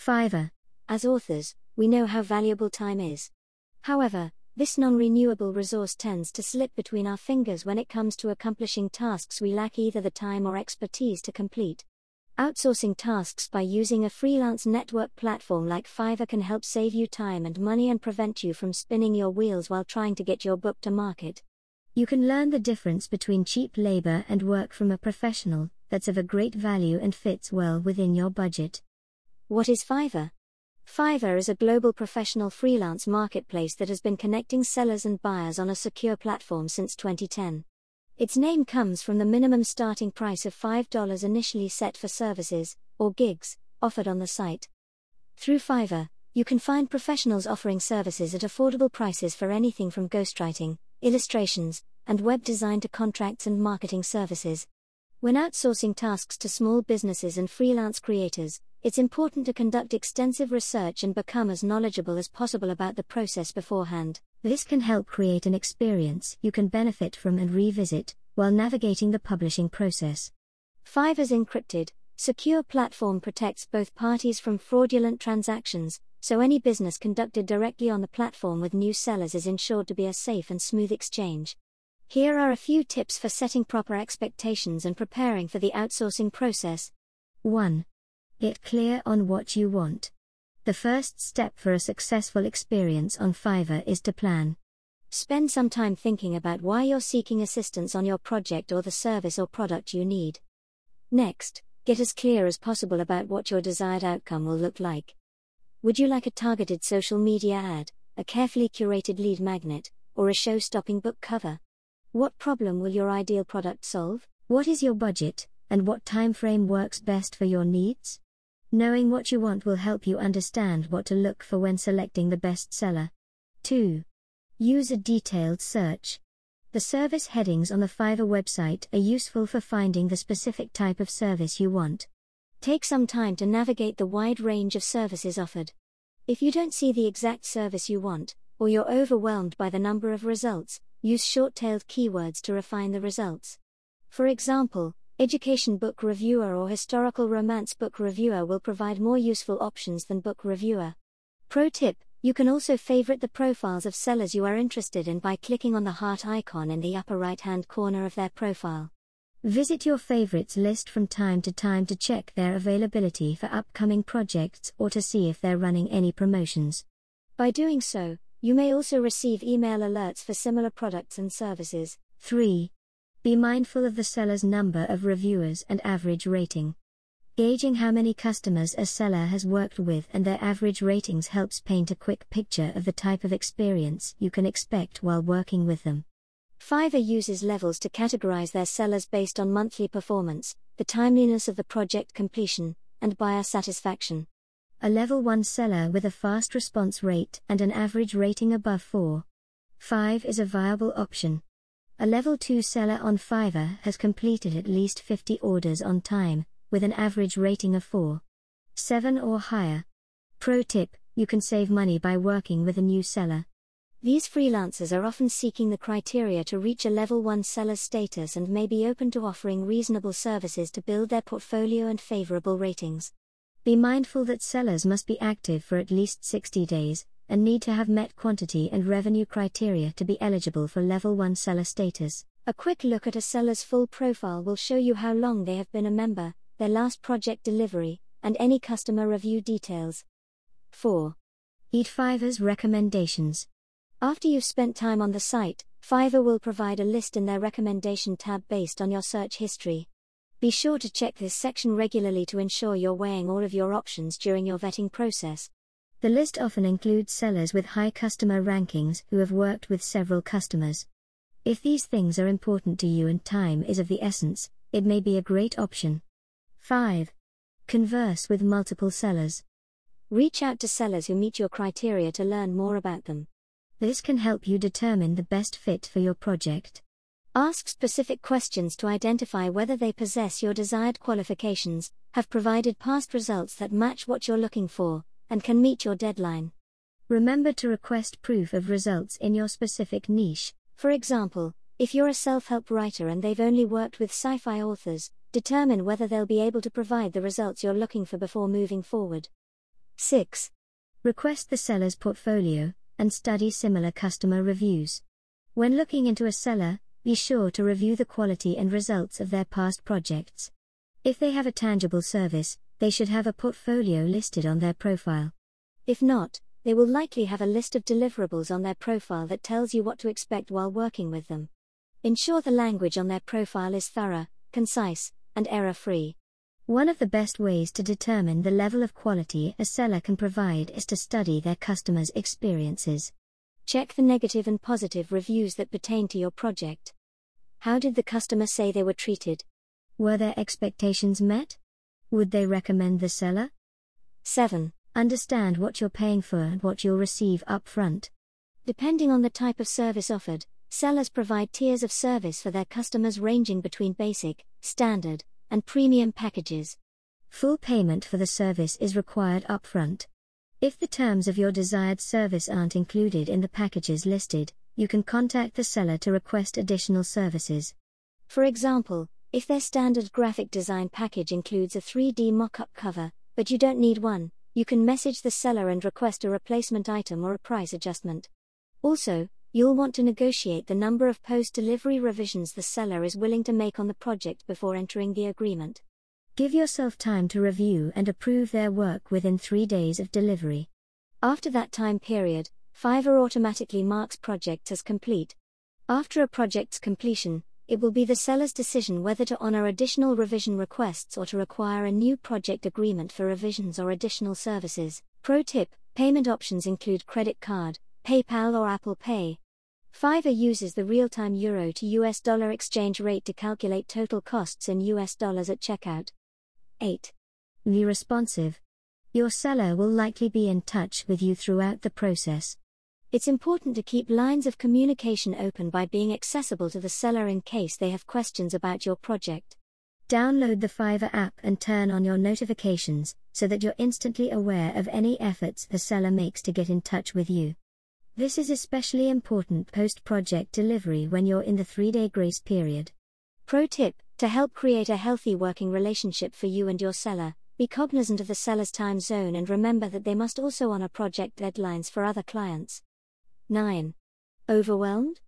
Fiverr. As authors, we know how valuable time is. However, this non renewable resource tends to slip between our fingers when it comes to accomplishing tasks we lack either the time or expertise to complete. Outsourcing tasks by using a freelance network platform like Fiverr can help save you time and money and prevent you from spinning your wheels while trying to get your book to market. You can learn the difference between cheap labor and work from a professional that's of a great value and fits well within your budget. What is Fiverr? Fiverr is a global professional freelance marketplace that has been connecting sellers and buyers on a secure platform since 2010. Its name comes from the minimum starting price of $5 initially set for services, or gigs, offered on the site. Through Fiverr, you can find professionals offering services at affordable prices for anything from ghostwriting, illustrations, and web design to contracts and marketing services. When outsourcing tasks to small businesses and freelance creators, it's important to conduct extensive research and become as knowledgeable as possible about the process beforehand. This can help create an experience you can benefit from and revisit while navigating the publishing process. Fiverr's encrypted, secure platform protects both parties from fraudulent transactions, so any business conducted directly on the platform with new sellers is ensured to be a safe and smooth exchange. Here are a few tips for setting proper expectations and preparing for the outsourcing process. 1. Get clear on what you want. The first step for a successful experience on Fiverr is to plan. Spend some time thinking about why you're seeking assistance on your project or the service or product you need. Next, get as clear as possible about what your desired outcome will look like. Would you like a targeted social media ad, a carefully curated lead magnet, or a show stopping book cover? What problem will your ideal product solve? What is your budget, and what time frame works best for your needs? Knowing what you want will help you understand what to look for when selecting the best seller. 2. Use a detailed search. The service headings on the Fiverr website are useful for finding the specific type of service you want. Take some time to navigate the wide range of services offered. If you don't see the exact service you want, or you're overwhelmed by the number of results, use short tailed keywords to refine the results. For example, Education book reviewer or historical romance book reviewer will provide more useful options than book reviewer. Pro tip You can also favorite the profiles of sellers you are interested in by clicking on the heart icon in the upper right hand corner of their profile. Visit your favorites list from time to time to check their availability for upcoming projects or to see if they're running any promotions. By doing so, you may also receive email alerts for similar products and services. 3. Be mindful of the seller's number of reviewers and average rating. Gauging how many customers a seller has worked with and their average ratings helps paint a quick picture of the type of experience you can expect while working with them. Fiverr uses levels to categorize their sellers based on monthly performance, the timeliness of the project completion, and buyer satisfaction. A level 1 seller with a fast response rate and an average rating above 4. 5 is a viable option. A level 2 seller on Fiverr has completed at least 50 orders on time, with an average rating of 4. 7 or higher. Pro tip you can save money by working with a new seller. These freelancers are often seeking the criteria to reach a level 1 seller status and may be open to offering reasonable services to build their portfolio and favorable ratings. Be mindful that sellers must be active for at least 60 days, and need to have met quantity and revenue criteria to be eligible for Level 1 seller status. A quick look at a seller's full profile will show you how long they have been a member, their last project delivery, and any customer review details. 4. Eat Fiverr's recommendations. After you've spent time on the site, Fiverr will provide a list in their recommendation tab based on your search history. Be sure to check this section regularly to ensure you're weighing all of your options during your vetting process. The list often includes sellers with high customer rankings who have worked with several customers. If these things are important to you and time is of the essence, it may be a great option. 5. Converse with multiple sellers. Reach out to sellers who meet your criteria to learn more about them. This can help you determine the best fit for your project. Ask specific questions to identify whether they possess your desired qualifications, have provided past results that match what you're looking for, and can meet your deadline. Remember to request proof of results in your specific niche. For example, if you're a self help writer and they've only worked with sci fi authors, determine whether they'll be able to provide the results you're looking for before moving forward. 6. Request the seller's portfolio and study similar customer reviews. When looking into a seller, be sure to review the quality and results of their past projects. If they have a tangible service, they should have a portfolio listed on their profile. If not, they will likely have a list of deliverables on their profile that tells you what to expect while working with them. Ensure the language on their profile is thorough, concise, and error free. One of the best ways to determine the level of quality a seller can provide is to study their customers' experiences. Check the negative and positive reviews that pertain to your project. How did the customer say they were treated? Were their expectations met? Would they recommend the seller? 7. Understand what you're paying for and what you'll receive upfront. Depending on the type of service offered, sellers provide tiers of service for their customers ranging between basic, standard, and premium packages. Full payment for the service is required upfront. If the terms of your desired service aren't included in the packages listed, you can contact the seller to request additional services. For example, if their standard graphic design package includes a 3D mock-up cover, but you don't need one, you can message the seller and request a replacement item or a price adjustment. Also, you'll want to negotiate the number of post-delivery revisions the seller is willing to make on the project before entering the agreement. Give yourself time to review and approve their work within 3 days of delivery. After that time period, Fiverr automatically marks projects as complete. After a project's completion, it will be the seller's decision whether to honor additional revision requests or to require a new project agreement for revisions or additional services. Pro tip payment options include credit card, PayPal, or Apple Pay. Fiverr uses the real time euro to US dollar exchange rate to calculate total costs in US dollars at checkout. 8. Be responsive. Your seller will likely be in touch with you throughout the process. It's important to keep lines of communication open by being accessible to the seller in case they have questions about your project. Download the Fiverr app and turn on your notifications so that you're instantly aware of any efforts the seller makes to get in touch with you. This is especially important post project delivery when you're in the three day grace period. Pro tip To help create a healthy working relationship for you and your seller, be cognizant of the seller's time zone and remember that they must also honor project deadlines for other clients. 9. Overwhelmed?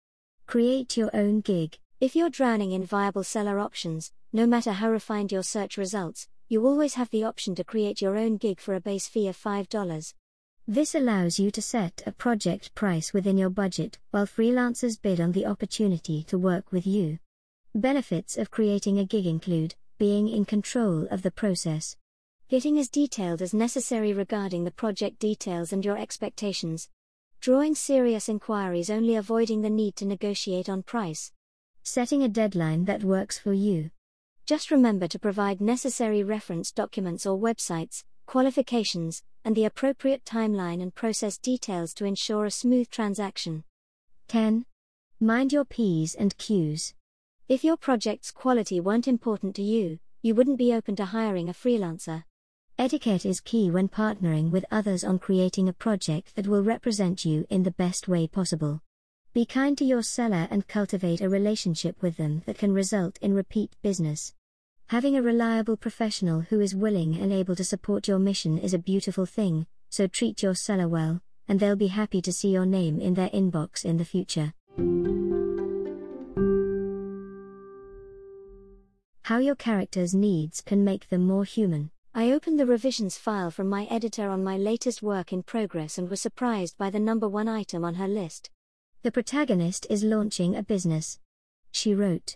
Create your own gig. If you're drowning in viable seller options, no matter how refined your search results, you always have the option to create your own gig for a base fee of $5. This allows you to set a project price within your budget while freelancers bid on the opportunity to work with you. Benefits of creating a gig include being in control of the process, getting as detailed as necessary regarding the project details and your expectations, Drawing serious inquiries only avoiding the need to negotiate on price. Setting a deadline that works for you. Just remember to provide necessary reference documents or websites, qualifications, and the appropriate timeline and process details to ensure a smooth transaction. 10. Mind your P's and Q's. If your project's quality weren't important to you, you wouldn't be open to hiring a freelancer. Etiquette is key when partnering with others on creating a project that will represent you in the best way possible. Be kind to your seller and cultivate a relationship with them that can result in repeat business. Having a reliable professional who is willing and able to support your mission is a beautiful thing, so treat your seller well, and they'll be happy to see your name in their inbox in the future. How your character's needs can make them more human. I opened the revisions file from my editor on my latest work in progress and was surprised by the number one item on her list. The protagonist is launching a business. She wrote.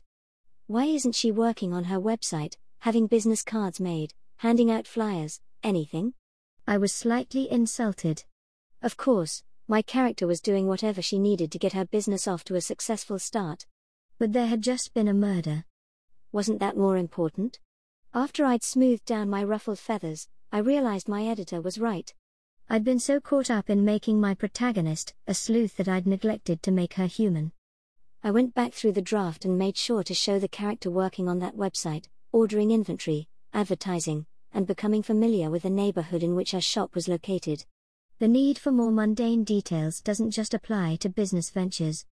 Why isn't she working on her website, having business cards made, handing out flyers, anything? I was slightly insulted. Of course, my character was doing whatever she needed to get her business off to a successful start. But there had just been a murder. Wasn't that more important? After I'd smoothed down my ruffled feathers, I realized my editor was right. I'd been so caught up in making my protagonist a sleuth that I'd neglected to make her human. I went back through the draft and made sure to show the character working on that website, ordering inventory, advertising, and becoming familiar with the neighborhood in which our shop was located. The need for more mundane details doesn't just apply to business ventures.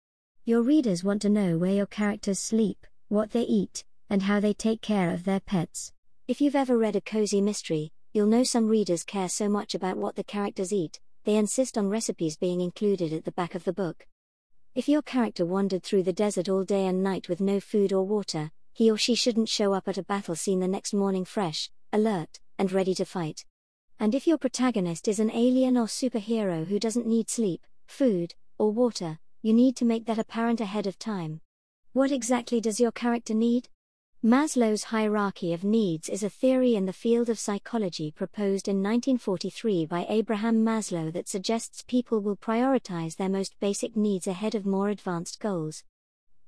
Your readers want to know where your characters sleep, what they eat, and how they take care of their pets. If you've ever read a cozy mystery, you'll know some readers care so much about what the characters eat, they insist on recipes being included at the back of the book. If your character wandered through the desert all day and night with no food or water, he or she shouldn't show up at a battle scene the next morning fresh, alert, and ready to fight. And if your protagonist is an alien or superhero who doesn't need sleep, food, or water, you need to make that apparent ahead of time. What exactly does your character need? Maslow's hierarchy of needs is a theory in the field of psychology proposed in 1943 by Abraham Maslow that suggests people will prioritize their most basic needs ahead of more advanced goals.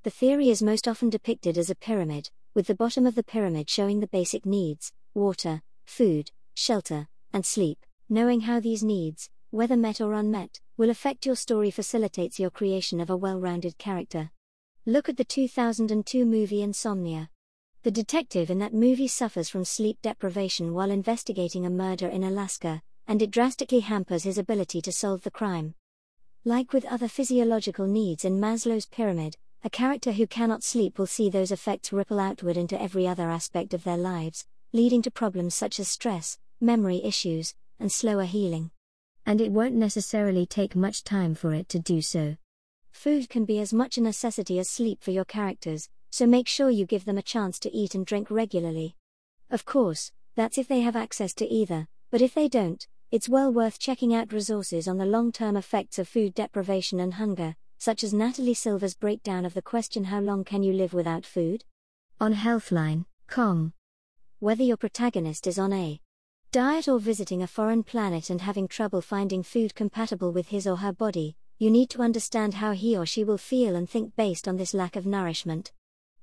The theory is most often depicted as a pyramid, with the bottom of the pyramid showing the basic needs water, food, shelter, and sleep. Knowing how these needs, whether met or unmet, will affect your story facilitates your creation of a well rounded character. Look at the 2002 movie Insomnia. The detective in that movie suffers from sleep deprivation while investigating a murder in Alaska, and it drastically hampers his ability to solve the crime. Like with other physiological needs in Maslow's pyramid, a character who cannot sleep will see those effects ripple outward into every other aspect of their lives, leading to problems such as stress, memory issues, and slower healing. And it won't necessarily take much time for it to do so. Food can be as much a necessity as sleep for your characters, so make sure you give them a chance to eat and drink regularly. Of course, that's if they have access to either, but if they don't, it's well worth checking out resources on the long term effects of food deprivation and hunger, such as Natalie Silver's breakdown of the question How long can you live without food? On Healthline.com. Whether your protagonist is on a diet or visiting a foreign planet and having trouble finding food compatible with his or her body, you need to understand how he or she will feel and think based on this lack of nourishment.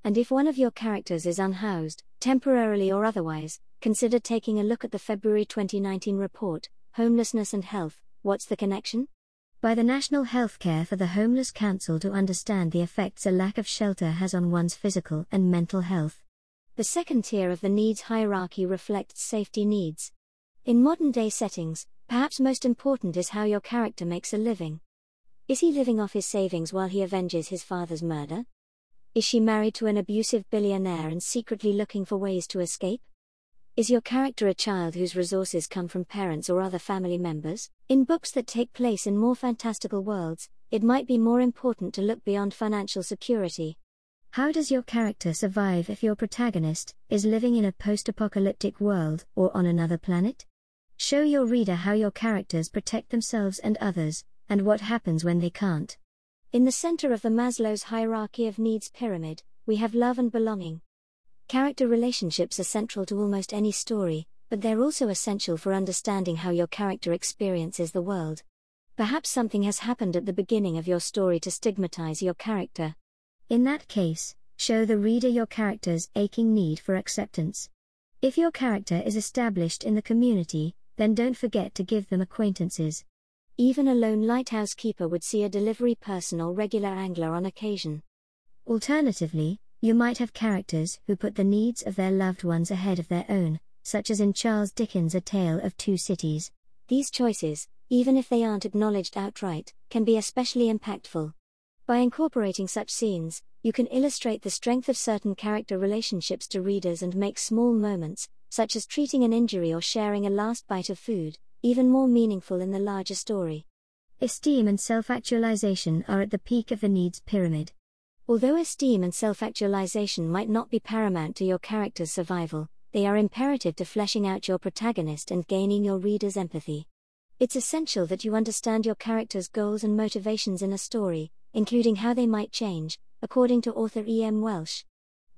And if one of your characters is unhoused, temporarily or otherwise, consider taking a look at the February 2019 report, Homelessness and Health What's the Connection? By the National Healthcare for the Homeless Council to understand the effects a lack of shelter has on one's physical and mental health. The second tier of the needs hierarchy reflects safety needs. In modern day settings, perhaps most important is how your character makes a living. Is he living off his savings while he avenges his father's murder? Is she married to an abusive billionaire and secretly looking for ways to escape? Is your character a child whose resources come from parents or other family members? In books that take place in more fantastical worlds, it might be more important to look beyond financial security. How does your character survive if your protagonist is living in a post apocalyptic world or on another planet? Show your reader how your characters protect themselves and others, and what happens when they can't. In the center of the Maslow's hierarchy of needs pyramid, we have love and belonging. Character relationships are central to almost any story, but they're also essential for understanding how your character experiences the world. Perhaps something has happened at the beginning of your story to stigmatize your character. In that case, show the reader your character's aching need for acceptance. If your character is established in the community, then don't forget to give them acquaintances. Even a lone lighthouse keeper would see a delivery person or regular angler on occasion. Alternatively, you might have characters who put the needs of their loved ones ahead of their own, such as in Charles Dickens' A Tale of Two Cities. These choices, even if they aren't acknowledged outright, can be especially impactful. By incorporating such scenes, you can illustrate the strength of certain character relationships to readers and make small moments, such as treating an injury or sharing a last bite of food, even more meaningful in the larger story. Esteem and self actualization are at the peak of the needs pyramid. Although esteem and self actualization might not be paramount to your character's survival, they are imperative to fleshing out your protagonist and gaining your reader's empathy. It's essential that you understand your character's goals and motivations in a story, including how they might change, according to author E. M. Welsh.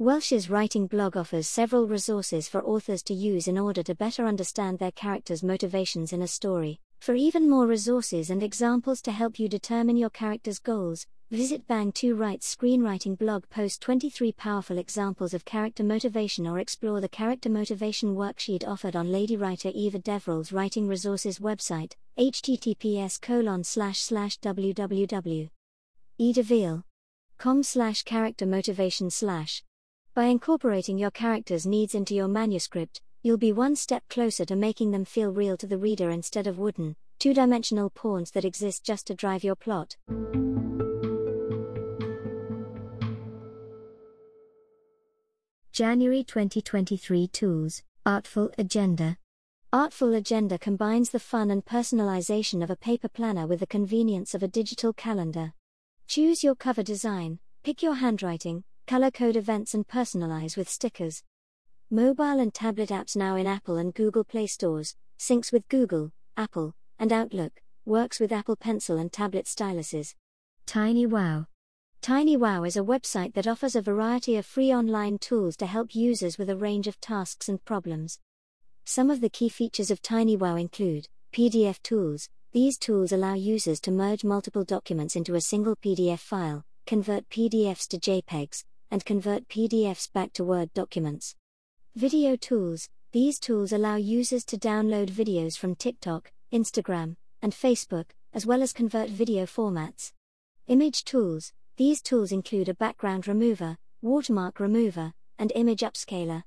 Welsh's writing blog offers several resources for authors to use in order to better understand their characters' motivations in a story. For even more resources and examples to help you determine your character's goals, visit Bang2 Write's screenwriting blog post 23 powerful examples of character motivation or explore the character motivation worksheet offered on lady writer Eva Deverell's writing resources website, https colon slash slash www. com slash character motivation slash by incorporating your characters' needs into your manuscript, you'll be one step closer to making them feel real to the reader instead of wooden, two dimensional pawns that exist just to drive your plot. January 2023 Tools Artful Agenda. Artful Agenda combines the fun and personalization of a paper planner with the convenience of a digital calendar. Choose your cover design, pick your handwriting, color code events and personalize with stickers. Mobile and tablet apps now in Apple and Google Play stores, syncs with Google, Apple, and Outlook, works with Apple Pencil and tablet styluses. TinyWow. TinyWow is a website that offers a variety of free online tools to help users with a range of tasks and problems. Some of the key features of TinyWow include PDF tools. These tools allow users to merge multiple documents into a single PDF file, convert PDFs to JPEGs, and convert PDFs back to Word documents. Video tools These tools allow users to download videos from TikTok, Instagram, and Facebook, as well as convert video formats. Image tools These tools include a background remover, watermark remover, and image upscaler.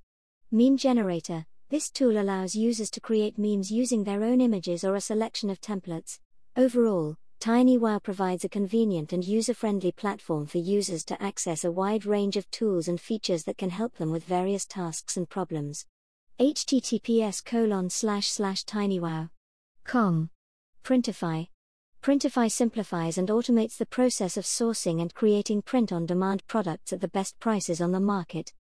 Meme generator This tool allows users to create memes using their own images or a selection of templates. Overall, TinyWow provides a convenient and user friendly platform for users to access a wide range of tools and features that can help them with various tasks and problems. https colon slash slash tinywow.com. Printify. Printify simplifies and automates the process of sourcing and creating print on demand products at the best prices on the market.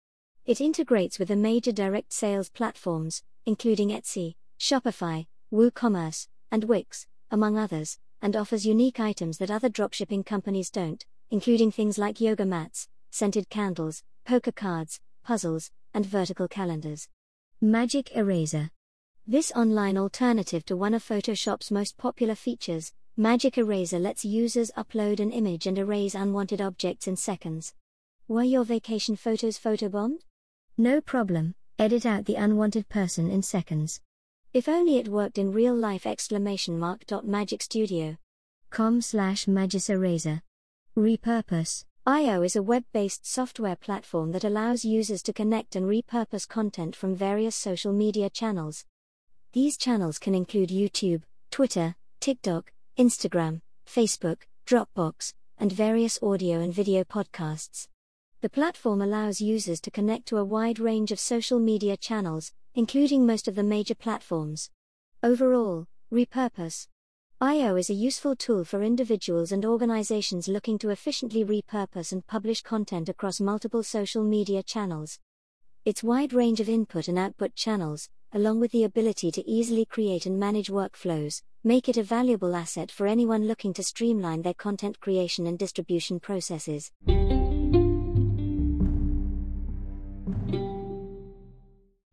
It integrates with the major direct sales platforms, including Etsy, Shopify, WooCommerce, and Wix, among others and offers unique items that other dropshipping companies don't, including things like yoga mats, scented candles, poker cards, puzzles, and vertical calendars. Magic Eraser. This online alternative to one of Photoshop's most popular features, Magic Eraser lets users upload an image and erase unwanted objects in seconds. Were your vacation photos photobombed? No problem, edit out the unwanted person in seconds. If only it worked in real life exclamation mark. Dot Magic Studio. com slash Eraser. Repurpose. IO is a web-based software platform that allows users to connect and repurpose content from various social media channels. These channels can include YouTube, Twitter, TikTok, Instagram, Facebook, Dropbox, and various audio and video podcasts. The platform allows users to connect to a wide range of social media channels, including most of the major platforms. Overall, repurpose. IO is a useful tool for individuals and organizations looking to efficiently repurpose and publish content across multiple social media channels. Its wide range of input and output channels, along with the ability to easily create and manage workflows, make it a valuable asset for anyone looking to streamline their content creation and distribution processes.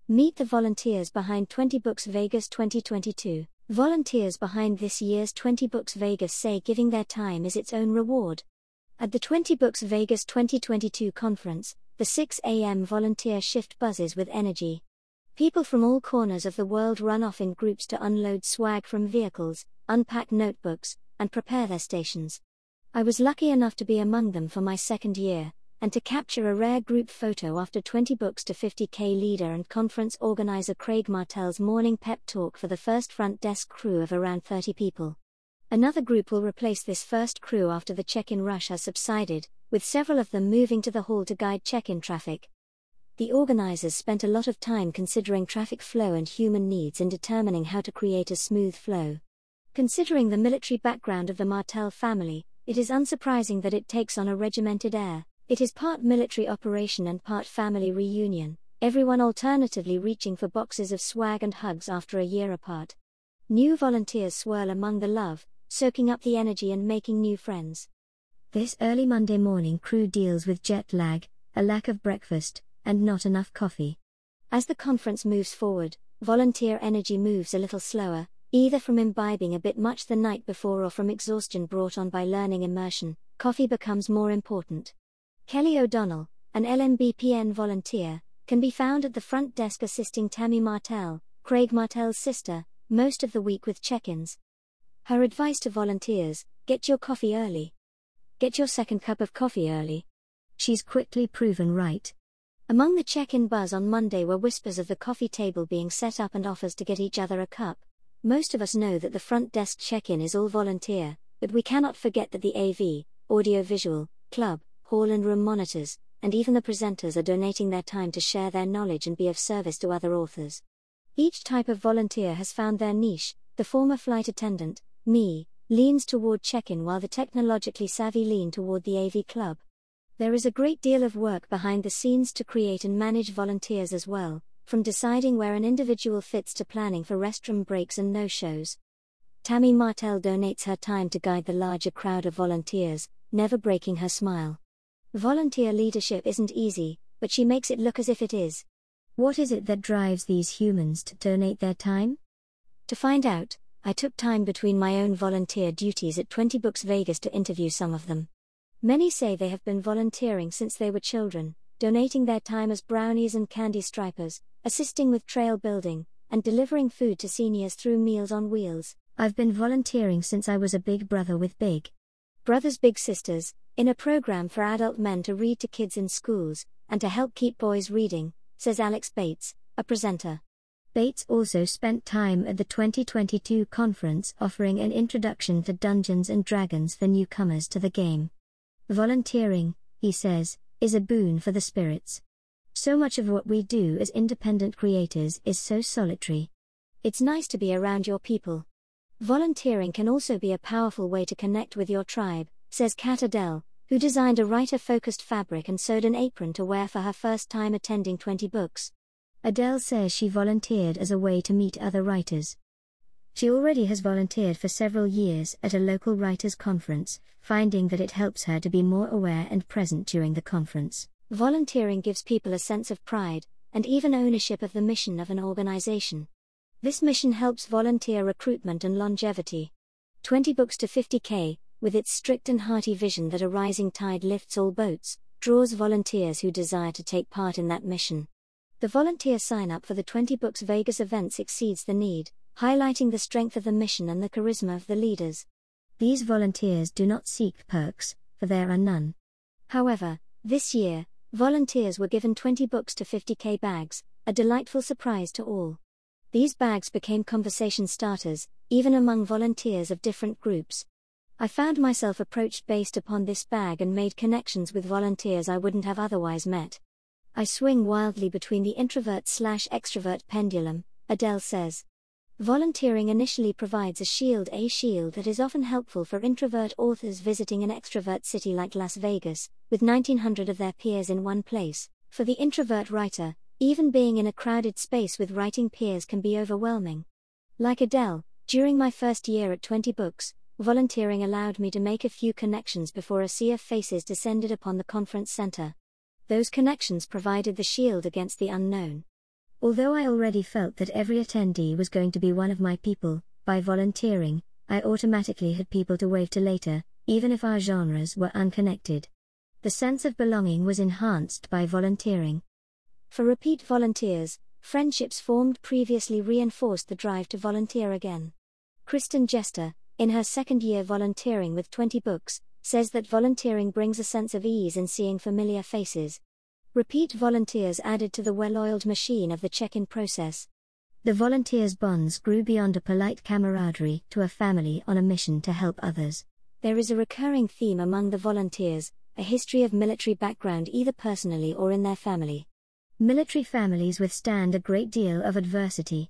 Meet the volunteers behind 20 Books Vegas 2022. Volunteers behind this year's 20 Books Vegas say giving their time is its own reward. At the 20 Books Vegas 2022 conference, the 6 a.m. volunteer shift buzzes with energy. People from all corners of the world run off in groups to unload swag from vehicles, unpack notebooks, and prepare their stations. I was lucky enough to be among them for my second year, and to capture a rare group photo after 20 books to 50k leader and conference organizer Craig Martelle's morning pep talk for the first front desk crew of around 30 people. Another group will replace this first crew after the check in rush has subsided, with several of them moving to the hall to guide check in traffic. The organizers spent a lot of time considering traffic flow and human needs in determining how to create a smooth flow. Considering the military background of the Martelle family, it is unsurprising that it takes on a regimented air. It is part military operation and part family reunion, everyone alternatively reaching for boxes of swag and hugs after a year apart. New volunteers swirl among the love, soaking up the energy and making new friends. This early Monday morning crew deals with jet lag, a lack of breakfast, and not enough coffee. As the conference moves forward, volunteer energy moves a little slower, either from imbibing a bit much the night before or from exhaustion brought on by learning immersion. Coffee becomes more important. Kelly O'Donnell, an LMBPN volunteer, can be found at the front desk assisting Tammy Martelle, Craig Martelle's sister, most of the week with check ins. Her advice to volunteers get your coffee early. Get your second cup of coffee early. She's quickly proven right. Among the check in buzz on Monday were whispers of the coffee table being set up and offers to get each other a cup. Most of us know that the front desk check in is all volunteer, but we cannot forget that the AV, audiovisual, club, hall and room monitors, and even the presenters are donating their time to share their knowledge and be of service to other authors. Each type of volunteer has found their niche. The former flight attendant, me, leans toward check in while the technologically savvy lean toward the AV club. There is a great deal of work behind the scenes to create and manage volunteers as well, from deciding where an individual fits to planning for restroom breaks and no shows. Tammy Martelle donates her time to guide the larger crowd of volunteers, never breaking her smile. Volunteer leadership isn't easy, but she makes it look as if it is. What is it that drives these humans to donate their time? To find out, I took time between my own volunteer duties at 20 Books Vegas to interview some of them. Many say they have been volunteering since they were children, donating their time as brownies and candy stripers, assisting with trail building, and delivering food to seniors through Meals on Wheels. I've been volunteering since I was a big brother with Big Brothers Big Sisters, in a program for adult men to read to kids in schools, and to help keep boys reading, says Alex Bates, a presenter. Bates also spent time at the 2022 conference offering an introduction to Dungeons and Dragons for newcomers to the game. Volunteering, he says, is a boon for the spirits. So much of what we do as independent creators is so solitary. It's nice to be around your people. Volunteering can also be a powerful way to connect with your tribe, says Kat Adele, who designed a writer focused fabric and sewed an apron to wear for her first time attending 20 books. Adele says she volunteered as a way to meet other writers. She already has volunteered for several years at a local writers' conference, finding that it helps her to be more aware and present during the conference. Volunteering gives people a sense of pride, and even ownership of the mission of an organization. This mission helps volunteer recruitment and longevity. 20 Books to 50K, with its strict and hearty vision that a rising tide lifts all boats, draws volunteers who desire to take part in that mission. The volunteer sign up for the 20 Books Vegas events exceeds the need, highlighting the strength of the mission and the charisma of the leaders. These volunteers do not seek perks, for there are none. However, this year, volunteers were given 20 books to 50k bags, a delightful surprise to all. These bags became conversation starters, even among volunteers of different groups. I found myself approached based upon this bag and made connections with volunteers I wouldn't have otherwise met. I swing wildly between the introvert slash extrovert pendulum, Adele says. Volunteering initially provides a shield, a shield that is often helpful for introvert authors visiting an extrovert city like Las Vegas, with 1900 of their peers in one place. For the introvert writer, even being in a crowded space with writing peers can be overwhelming. Like Adele, during my first year at 20 books, volunteering allowed me to make a few connections before a sea of faces descended upon the conference center. Those connections provided the shield against the unknown. Although I already felt that every attendee was going to be one of my people, by volunteering, I automatically had people to wave to later, even if our genres were unconnected. The sense of belonging was enhanced by volunteering. For repeat volunteers, friendships formed previously reinforced the drive to volunteer again. Kristen Jester, in her second year volunteering with 20 books, says that volunteering brings a sense of ease in seeing familiar faces, Repeat volunteers added to the well oiled machine of the check in process. The volunteers' bonds grew beyond a polite camaraderie to a family on a mission to help others. There is a recurring theme among the volunteers a history of military background either personally or in their family. Military families withstand a great deal of adversity.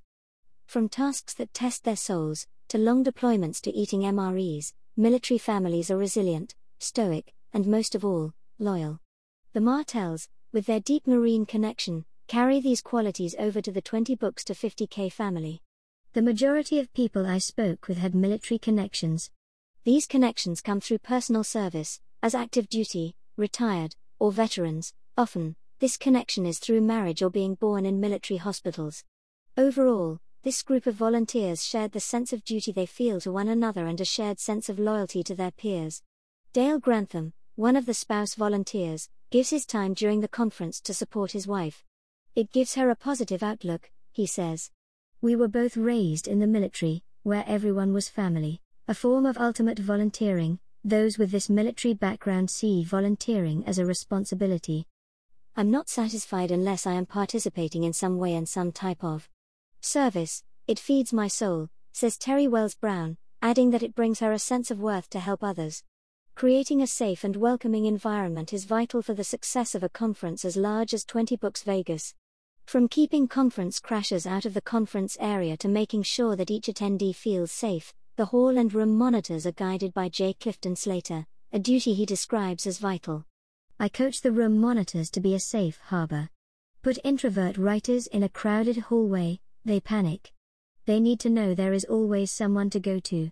From tasks that test their souls, to long deployments to eating MREs, military families are resilient, stoic, and most of all, loyal. The Martelles, with their deep marine connection, carry these qualities over to the 20 books to 50k family. The majority of people I spoke with had military connections. These connections come through personal service, as active duty, retired, or veterans, often, This connection is through marriage or being born in military hospitals. Overall, this group of volunteers shared the sense of duty they feel to one another and a shared sense of loyalty to their peers. Dale Grantham, one of the spouse volunteers, gives his time during the conference to support his wife. It gives her a positive outlook, he says. We were both raised in the military, where everyone was family, a form of ultimate volunteering. Those with this military background see volunteering as a responsibility. I'm not satisfied unless I am participating in some way in some type of service. It feeds my soul, says Terry Wells Brown, adding that it brings her a sense of worth to help others. Creating a safe and welcoming environment is vital for the success of a conference as large as 20 Books Vegas. From keeping conference crashers out of the conference area to making sure that each attendee feels safe, the hall and room monitors are guided by J. Clifton Slater, a duty he describes as vital. I coach the room monitors to be a safe harbor. Put introvert writers in a crowded hallway, they panic. They need to know there is always someone to go to.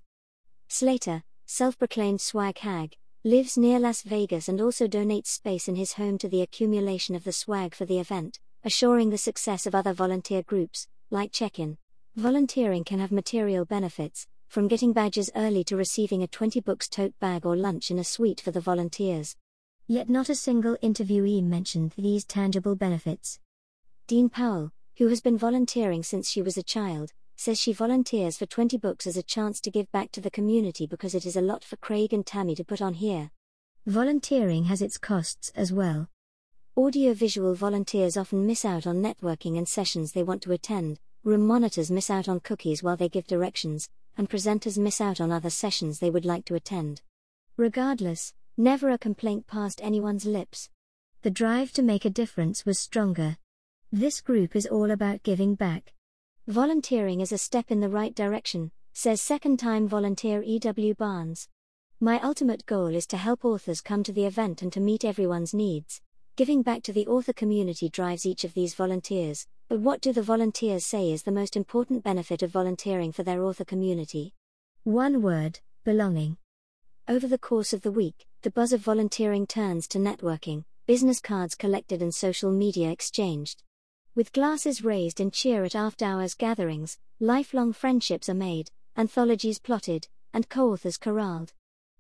Slater, self proclaimed swag hag, lives near Las Vegas and also donates space in his home to the accumulation of the swag for the event, assuring the success of other volunteer groups, like Check In. Volunteering can have material benefits, from getting badges early to receiving a 20 books tote bag or lunch in a suite for the volunteers. Yet not a single interviewee mentioned these tangible benefits. Dean Powell, who has been volunteering since she was a child, says she volunteers for 20 books as a chance to give back to the community because it is a lot for Craig and Tammy to put on here. Volunteering has its costs as well. Audiovisual volunteers often miss out on networking and sessions they want to attend, room monitors miss out on cookies while they give directions, and presenters miss out on other sessions they would like to attend. Regardless, never a complaint passed anyone's lips. The drive to make a difference was stronger. This group is all about giving back. Volunteering is a step in the right direction, says second time volunteer E.W. Barnes. My ultimate goal is to help authors come to the event and to meet everyone's needs. Giving back to the author community drives each of these volunteers, but what do the volunteers say is the most important benefit of volunteering for their author community? One word belonging. Over the course of the week, the buzz of volunteering turns to networking, business cards collected, and social media exchanged. With glasses raised in cheer at after hours gatherings, lifelong friendships are made, anthologies plotted, and co authors corralled.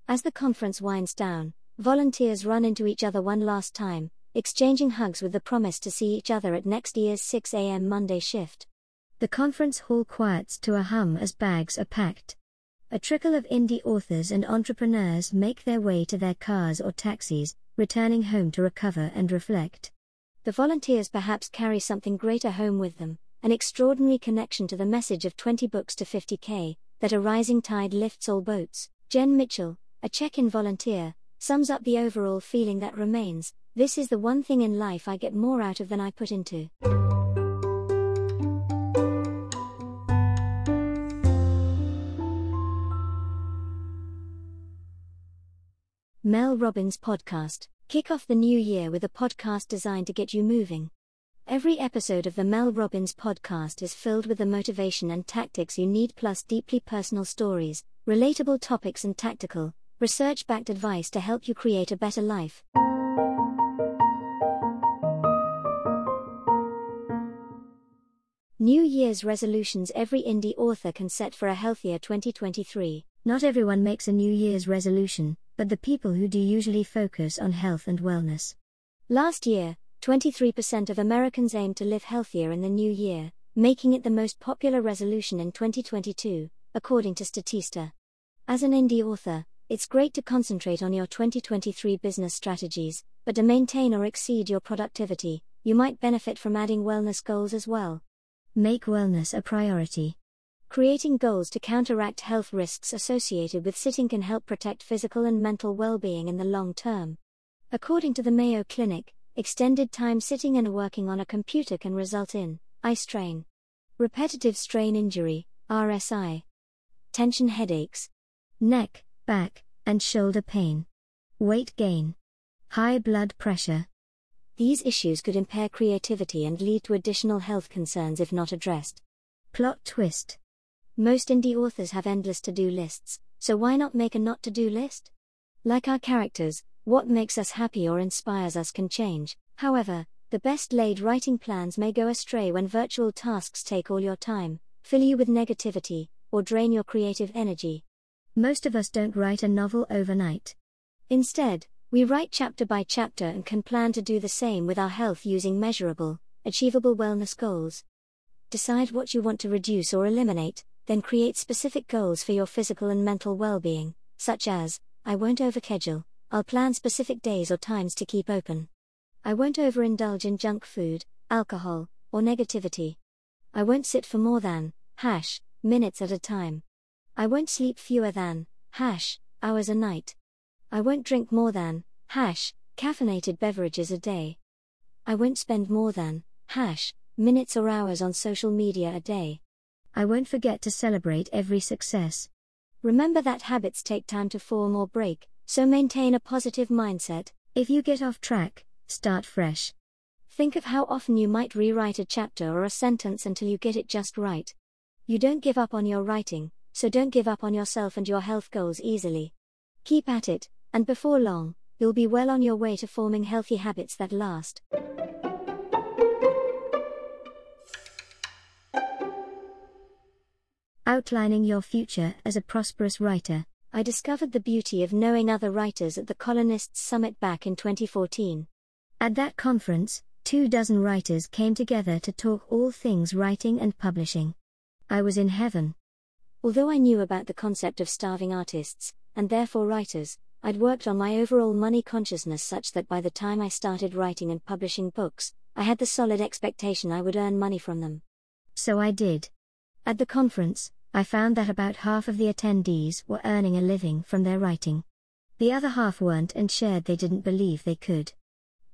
As the conference winds down, volunteers run into each other one last time, exchanging hugs with the promise to see each other at next year's 6 a.m. Monday shift. The conference hall quiets to a hum as bags are packed. A trickle of indie authors and entrepreneurs make their way to their cars or taxis, returning home to recover and reflect. The volunteers perhaps carry something greater home with them an extraordinary connection to the message of 20 books to 50k, that a rising tide lifts all boats. Jen Mitchell, a check in volunteer, sums up the overall feeling that remains this is the one thing in life I get more out of than I put into. Mel Robbins Podcast Kick off the new year with a podcast designed to get you moving. Every episode of the Mel Robbins podcast is filled with the motivation and tactics you need, plus deeply personal stories, relatable topics, and tactical, research backed advice to help you create a better life. New Year's resolutions every indie author can set for a healthier 2023. Not everyone makes a New Year's resolution, but the people who do usually focus on health and wellness. Last year, 23% of Americans aimed to live healthier in the new year, making it the most popular resolution in 2022, according to Statista. As an indie author, it's great to concentrate on your 2023 business strategies, but to maintain or exceed your productivity, you might benefit from adding wellness goals as well. Make wellness a priority. Creating goals to counteract health risks associated with sitting can help protect physical and mental well being in the long term. According to the Mayo Clinic, extended time sitting and working on a computer can result in eye strain, repetitive strain injury, RSI, tension headaches, neck, back, and shoulder pain, weight gain, high blood pressure. These issues could impair creativity and lead to additional health concerns if not addressed. Plot twist most indie authors have endless to do lists, so why not make a not to do list? Like our characters, what makes us happy or inspires us can change, however, the best laid writing plans may go astray when virtual tasks take all your time, fill you with negativity, or drain your creative energy. Most of us don't write a novel overnight. Instead, we write chapter by chapter and can plan to do the same with our health using measurable, achievable wellness goals. Decide what you want to reduce or eliminate, then create specific goals for your physical and mental well being, such as I won't overschedule, I'll plan specific days or times to keep open. I won't overindulge in junk food, alcohol, or negativity. I won't sit for more than, hash, minutes at a time. I won't sleep fewer than, hash, hours a night. I won't drink more than, hash, caffeinated beverages a day. I won't spend more than, hash, minutes or hours on social media a day. I won't forget to celebrate every success. Remember that habits take time to form or break, so maintain a positive mindset. If you get off track, Start fresh. Think of how often you might rewrite a chapter or a sentence until you get it just right. You don't give up on your writing, so don't give up on yourself and your health goals easily. Keep at it, and before long, you'll be well on your way to forming healthy habits that last. Outlining your future as a prosperous writer. I discovered the beauty of knowing other writers at the Colonists Summit back in 2014. At that conference, two dozen writers came together to talk all things writing and publishing. I was in heaven. Although I knew about the concept of starving artists, and therefore writers, I'd worked on my overall money consciousness such that by the time I started writing and publishing books, I had the solid expectation I would earn money from them. So I did. At the conference, I found that about half of the attendees were earning a living from their writing. The other half weren't and shared they didn't believe they could.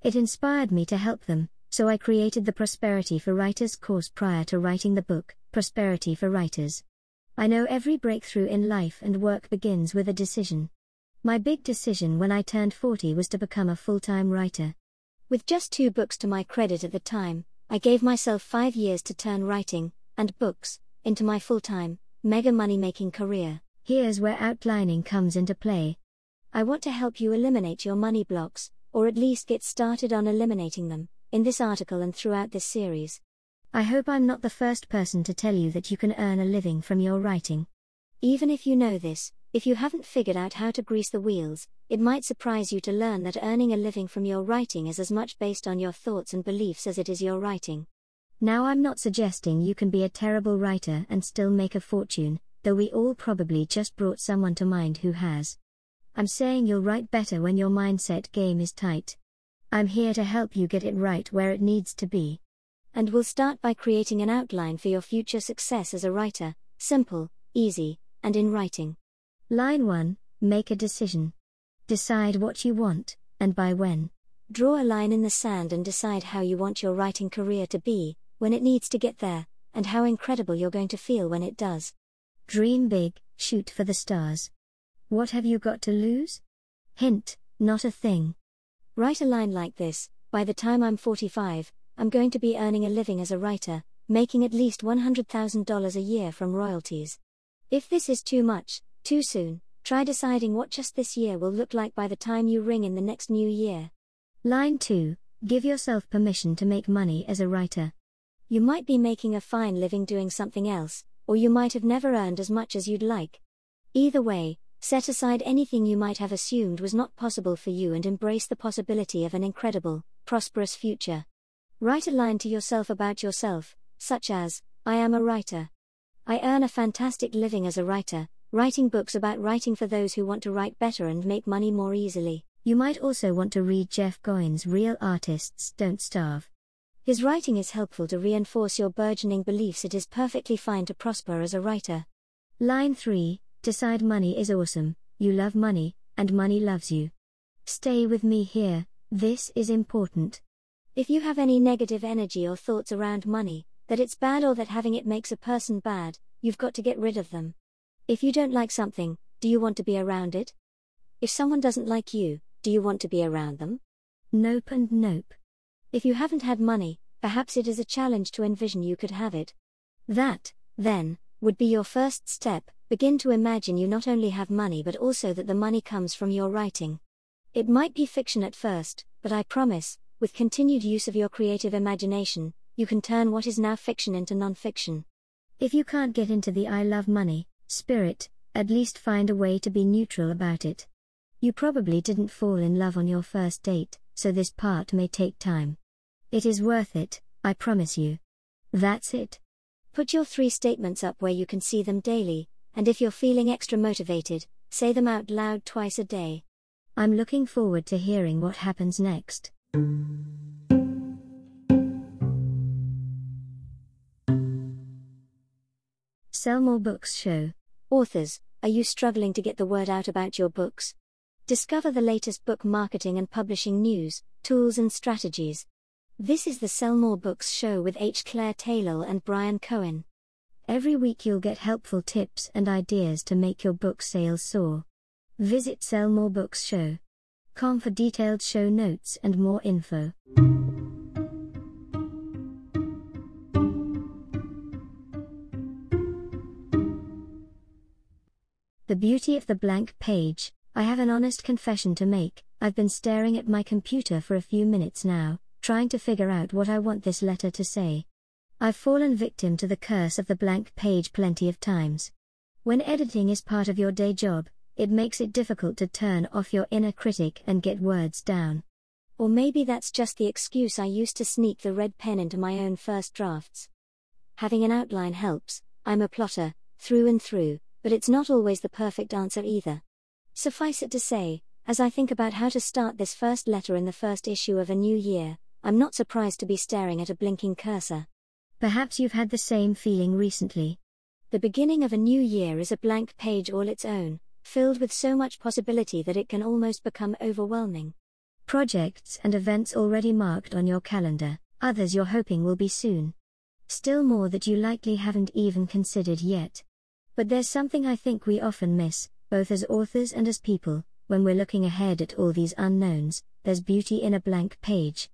It inspired me to help them, so I created the Prosperity for Writers course prior to writing the book, Prosperity for Writers. I know every breakthrough in life and work begins with a decision. My big decision when I turned 40 was to become a full time writer. With just two books to my credit at the time, I gave myself five years to turn writing, and books, into my full time, mega money making career. Here's where outlining comes into play. I want to help you eliminate your money blocks, or at least get started on eliminating them, in this article and throughout this series. I hope I'm not the first person to tell you that you can earn a living from your writing. Even if you know this, if you haven't figured out how to grease the wheels, it might surprise you to learn that earning a living from your writing is as much based on your thoughts and beliefs as it is your writing. Now, I'm not suggesting you can be a terrible writer and still make a fortune, though we all probably just brought someone to mind who has. I'm saying you'll write better when your mindset game is tight. I'm here to help you get it right where it needs to be. And we'll start by creating an outline for your future success as a writer simple, easy, and in writing. Line 1 Make a decision. Decide what you want, and by when. Draw a line in the sand and decide how you want your writing career to be, when it needs to get there, and how incredible you're going to feel when it does. Dream big, shoot for the stars. What have you got to lose? Hint, not a thing. Write a line like this By the time I'm 45, I'm going to be earning a living as a writer, making at least $100,000 a year from royalties. If this is too much, too soon, try deciding what just this year will look like by the time you ring in the next new year. Line 2 Give yourself permission to make money as a writer. You might be making a fine living doing something else, or you might have never earned as much as you'd like. Either way, Set aside anything you might have assumed was not possible for you and embrace the possibility of an incredible, prosperous future. Write a line to yourself about yourself, such as, I am a writer. I earn a fantastic living as a writer, writing books about writing for those who want to write better and make money more easily. You might also want to read Jeff Goins' Real Artists Don't Starve. His writing is helpful to reinforce your burgeoning beliefs it is perfectly fine to prosper as a writer. Line 3 Decide money is awesome, you love money, and money loves you. Stay with me here, this is important. If you have any negative energy or thoughts around money, that it's bad or that having it makes a person bad, you've got to get rid of them. If you don't like something, do you want to be around it? If someone doesn't like you, do you want to be around them? Nope and nope. If you haven't had money, perhaps it is a challenge to envision you could have it. That, then, would be your first step, Begin to imagine you not only have money but also that the money comes from your writing. It might be fiction at first, but I promise, with continued use of your creative imagination, you can turn what is now fiction into nonfiction. If you can't get into the I love money spirit, at least find a way to be neutral about it. You probably didn't fall in love on your first date, so this part may take time. It is worth it, I promise you. That's it. Put your three statements up where you can see them daily, and if you're feeling extra motivated, say them out loud twice a day. I'm looking forward to hearing what happens next. Sell More Books Show. Authors, are you struggling to get the word out about your books? Discover the latest book marketing and publishing news, tools, and strategies. This is the Sell More Books show with H. Claire Taylor and Bryan Cohen. Every week you'll get helpful tips and ideas to make your book sales soar. Visit Sell More Books Show. Com for detailed show notes and more info. The beauty of the blank page. I have an honest confession to make. I've been staring at my computer for a few minutes now, trying to figure out what I want this letter to say. I've fallen victim to the curse of the blank page plenty of times. When editing is part of your day job, it makes it difficult to turn off your inner critic and get words down. Or maybe that's just the excuse I used to sneak the red pen into my own first drafts. Having an outline helps, I'm a plotter, through and through, but it's not always the perfect answer either. Suffice it to say, as I think about how to start this first letter in the first issue of a new year, I'm not surprised to be staring at a blinking cursor. Perhaps you've had the same feeling recently. The beginning of a new year is a blank page all its own, filled with so much possibility that it can almost become overwhelming. Projects and events already marked on your calendar, others you're hoping will be soon. Still more that you likely haven't even considered yet. But there's something I think we often miss, both as authors and as people, when we're looking ahead at all these unknowns, there's beauty in a blank page.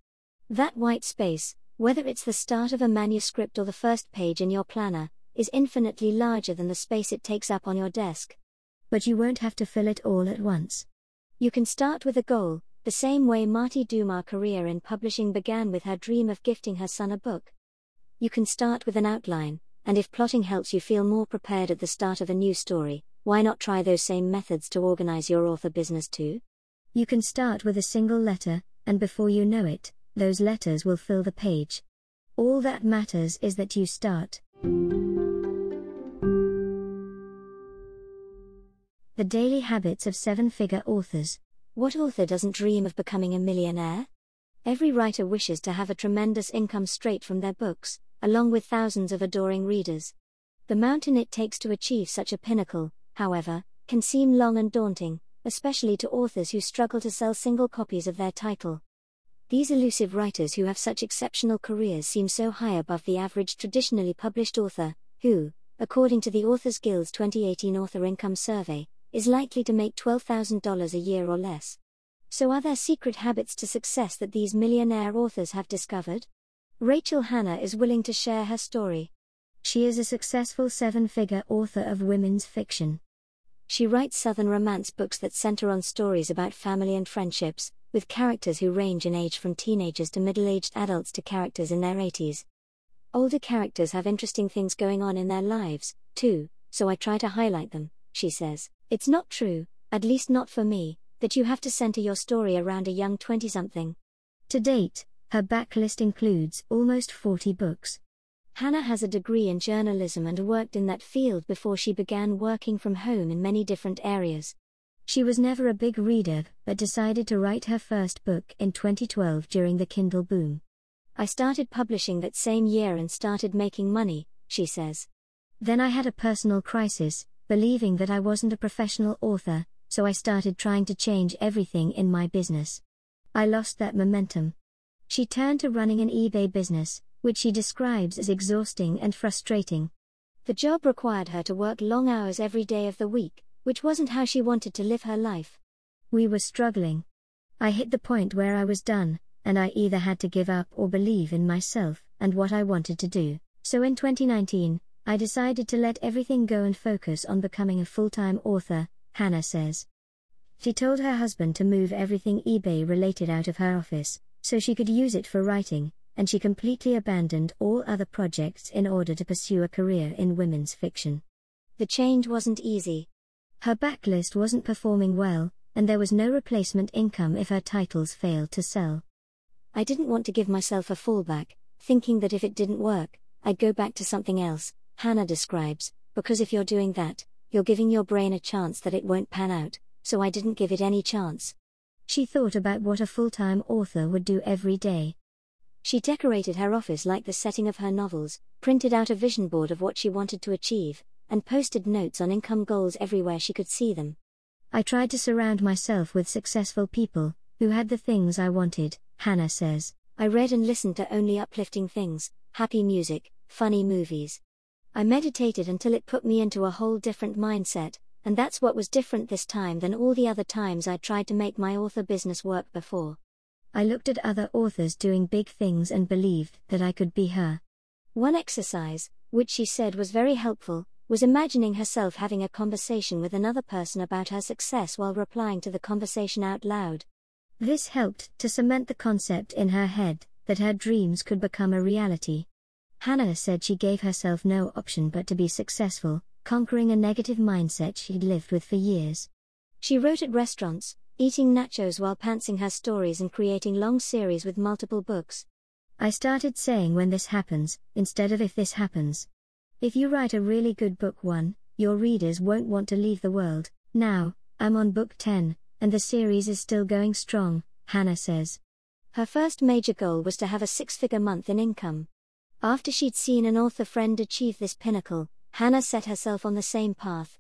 That white space, whether it's the start of a manuscript or the first page in your planner, is infinitely larger than the space it takes up on your desk. But you won't have to fill it all at once. You can start with a goal, the same way Marti Dumas' career in publishing began with her dream of gifting her son a book. You can start with an outline, and if plotting helps you feel more prepared at the start of a new story, why not try those same methods to organize your author business too? You can start with a single letter, and before you know it, those letters will fill the page. All that matters is that you start. The Daily Habits of Seven Figure Authors. What author doesn't dream of becoming a millionaire? Every writer wishes to have a tremendous income straight from their books, along with thousands of adoring readers. The mountain it takes to achieve such a pinnacle, however, can seem long and daunting, especially to authors who struggle to sell single copies of their title. These elusive writers who have such exceptional careers seem so high above the average traditionally published author, who, according to the Authors Guild's 2018 Author Income Survey, is likely to make $12,000 a year or less. So, are there secret habits to success that these millionaire authors have discovered? Rachel Hanna is willing to share her story. She is a successful seven figure author of women's fiction. She writes Southern romance books that center on stories about family and friendships, with characters who range in age from teenagers to middle aged adults to characters in their 80s. Older characters have interesting things going on in their lives, too, so I try to highlight them, she says. It's not true, at least not for me, that you have to center your story around a young 20 something. To date, her backlist includes almost 40 books. Hanna has a degree in journalism and worked in that field before she began working from home in many different areas. She was never a big reader, but decided to write her first book in 2012 during the Kindle boom. I started publishing that same year and started making money, she says. Then I had a personal crisis, believing that I wasn't a professional author, so I started trying to change everything in my business. I lost that momentum. She turned to running an eBay business, which she describes as exhausting and frustrating. The job required her to work long hours every day of the week, which wasn't how she wanted to live her life. We were struggling. I hit the point where I was done, and I either had to give up or believe in myself and what I wanted to do. So in 2019, I decided to let everything go and focus on becoming a full time author, Hanna says. She told her husband to move everything eBay related out of her office, so she could use it for writing, and she completely abandoned all other projects in order to pursue a career in women's fiction. The change wasn't easy. Her backlist wasn't performing well, and there was no replacement income if her titles failed to sell. I didn't want to give myself a fallback, thinking that if it didn't work, I'd go back to something else, Hanna describes, because if you're doing that, you're giving your brain a chance that it won't pan out, so I didn't give it any chance. She thought about what a full time author would do every day. She decorated her office like the setting of her novels, printed out a vision board of what she wanted to achieve, and posted notes on income goals everywhere she could see them. I tried to surround myself with successful people, who had the things I wanted, Hanna says. I read and listened to only uplifting things, happy music, funny movies. I meditated until it put me into a whole different mindset, and that's what was different this time than all the other times I tried to make my author business work before. I looked at other authors doing big things and believed that I could be her. One exercise, which she said was very helpful, was imagining herself having a conversation with another person about her success while replying to the conversation out loud. This helped to cement the concept in her head that her dreams could become a reality. Hanna said she gave herself no option but to be successful, conquering a negative mindset she'd lived with for years. She wrote at restaurants, eating nachos while pantsing her stories and creating long series with multiple books. I started saying when this happens, instead of if this happens. If you write a really good book one, your readers won't want to leave the world. Now, I'm on book 10, and the series is still going strong, Hanna says. Her first major goal was to have a six figure month in income. After she'd seen an author friend achieve this pinnacle, Hanna set herself on the same path.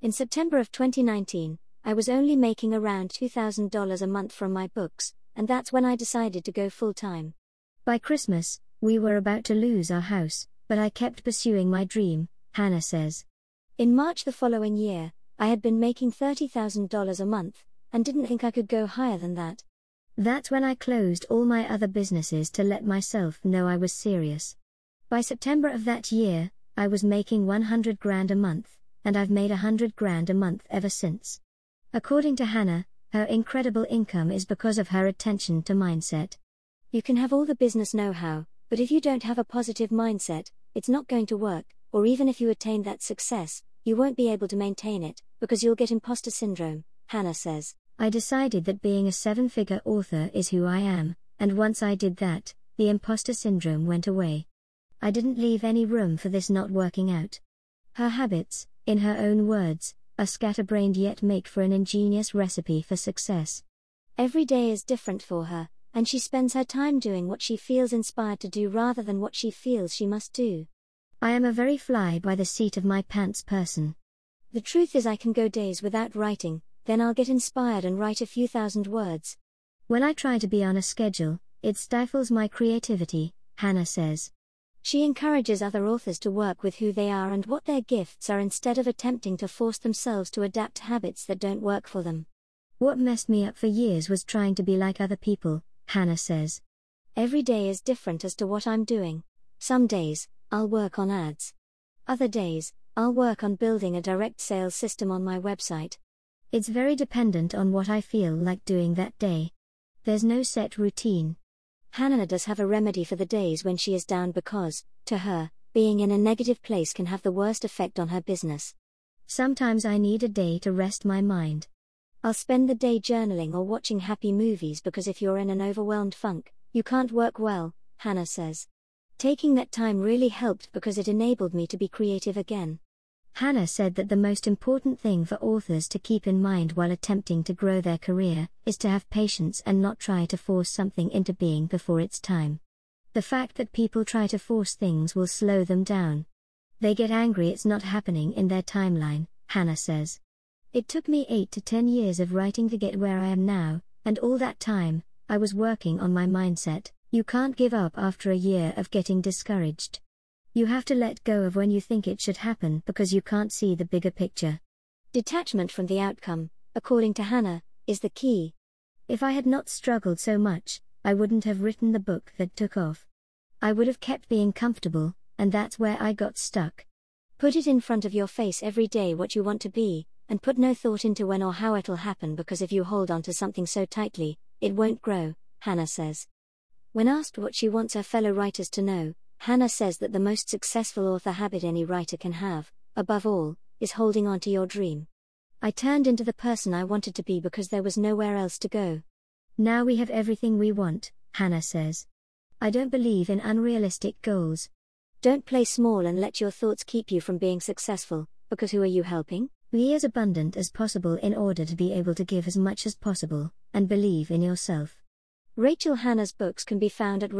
In September of 2019, I was only making around $2,000 a month from my books, and that's when I decided to go full time. By Christmas, we were about to lose our house, but I kept pursuing my dream, Hanna says. In March the following year, I had been making $30,000 a month, and didn't think I could go higher than that. That's when I closed all my other businesses to let myself know I was serious. By September of that year, I was making 100 grand a month, and I've made 100 grand a month ever since. According to Hanna, her incredible income is because of her attention to mindset. You can have all the business know how, but if you don't have a positive mindset, it's not going to work, or even if you attain that success, you won't be able to maintain it, because you'll get imposter syndrome, Hanna says. I decided that being a seven figure author is who I am, and once I did that, the imposter syndrome went away. I didn't leave any room for this not working out. Her habits, in her own words, are scatterbrained yet make for an ingenious recipe for success. Every day is different for her, and she spends her time doing what she feels inspired to do rather than what she feels she must do. I am a very fly by the seat of my pants person. The truth is, I can go days without writing, then I'll get inspired and write a few thousand words. When I try to be on a schedule, it stifles my creativity, Hanna says. She encourages other authors to work with who they are and what their gifts are instead of attempting to force themselves to adapt habits that don't work for them. What messed me up for years was trying to be like other people, Hanna says. Every day is different as to what I'm doing. Some days, I'll work on ads. Other days, I'll work on building a direct sales system on my website. It's very dependent on what I feel like doing that day. There's no set routine. Hanna does have a remedy for the days when she is down because, to her, being in a negative place can have the worst effect on her business. Sometimes I need a day to rest my mind. I'll spend the day journaling or watching happy movies because if you're in an overwhelmed funk, you can't work well, Hanna says. Taking that time really helped because it enabled me to be creative again. Hanna said that the most important thing for authors to keep in mind while attempting to grow their career is to have patience and not try to force something into being before it's time. The fact that people try to force things will slow them down. They get angry it's not happening in their timeline, Hanna says. It took me 8 to 10 years of writing to get where I am now, and all that time, I was working on my mindset. You can't give up after a year of getting discouraged. You have to let go of when you think it should happen because you can't see the bigger picture. Detachment from the outcome, according to Hanna, is the key. If I had not struggled so much, I wouldn't have written the book that took off. I would have kept being comfortable, and that's where I got stuck. Put it in front of your face every day what you want to be, and put no thought into when or how it'll happen because if you hold on to something so tightly, it won't grow, Hanna says. When asked what she wants her fellow writers to know, Hanna says that the most successful author habit any writer can have, above all, is holding on to your dream. I turned into the person I wanted to be because there was nowhere else to go. Now we have everything we want, Hanna says. I don't believe in unrealistic goals. Don't play small and let your thoughts keep you from being successful, because who are you helping? Be as abundant as possible in order to be able to give as much as possible, and believe in yourself. Rachel Hanna's books can be found at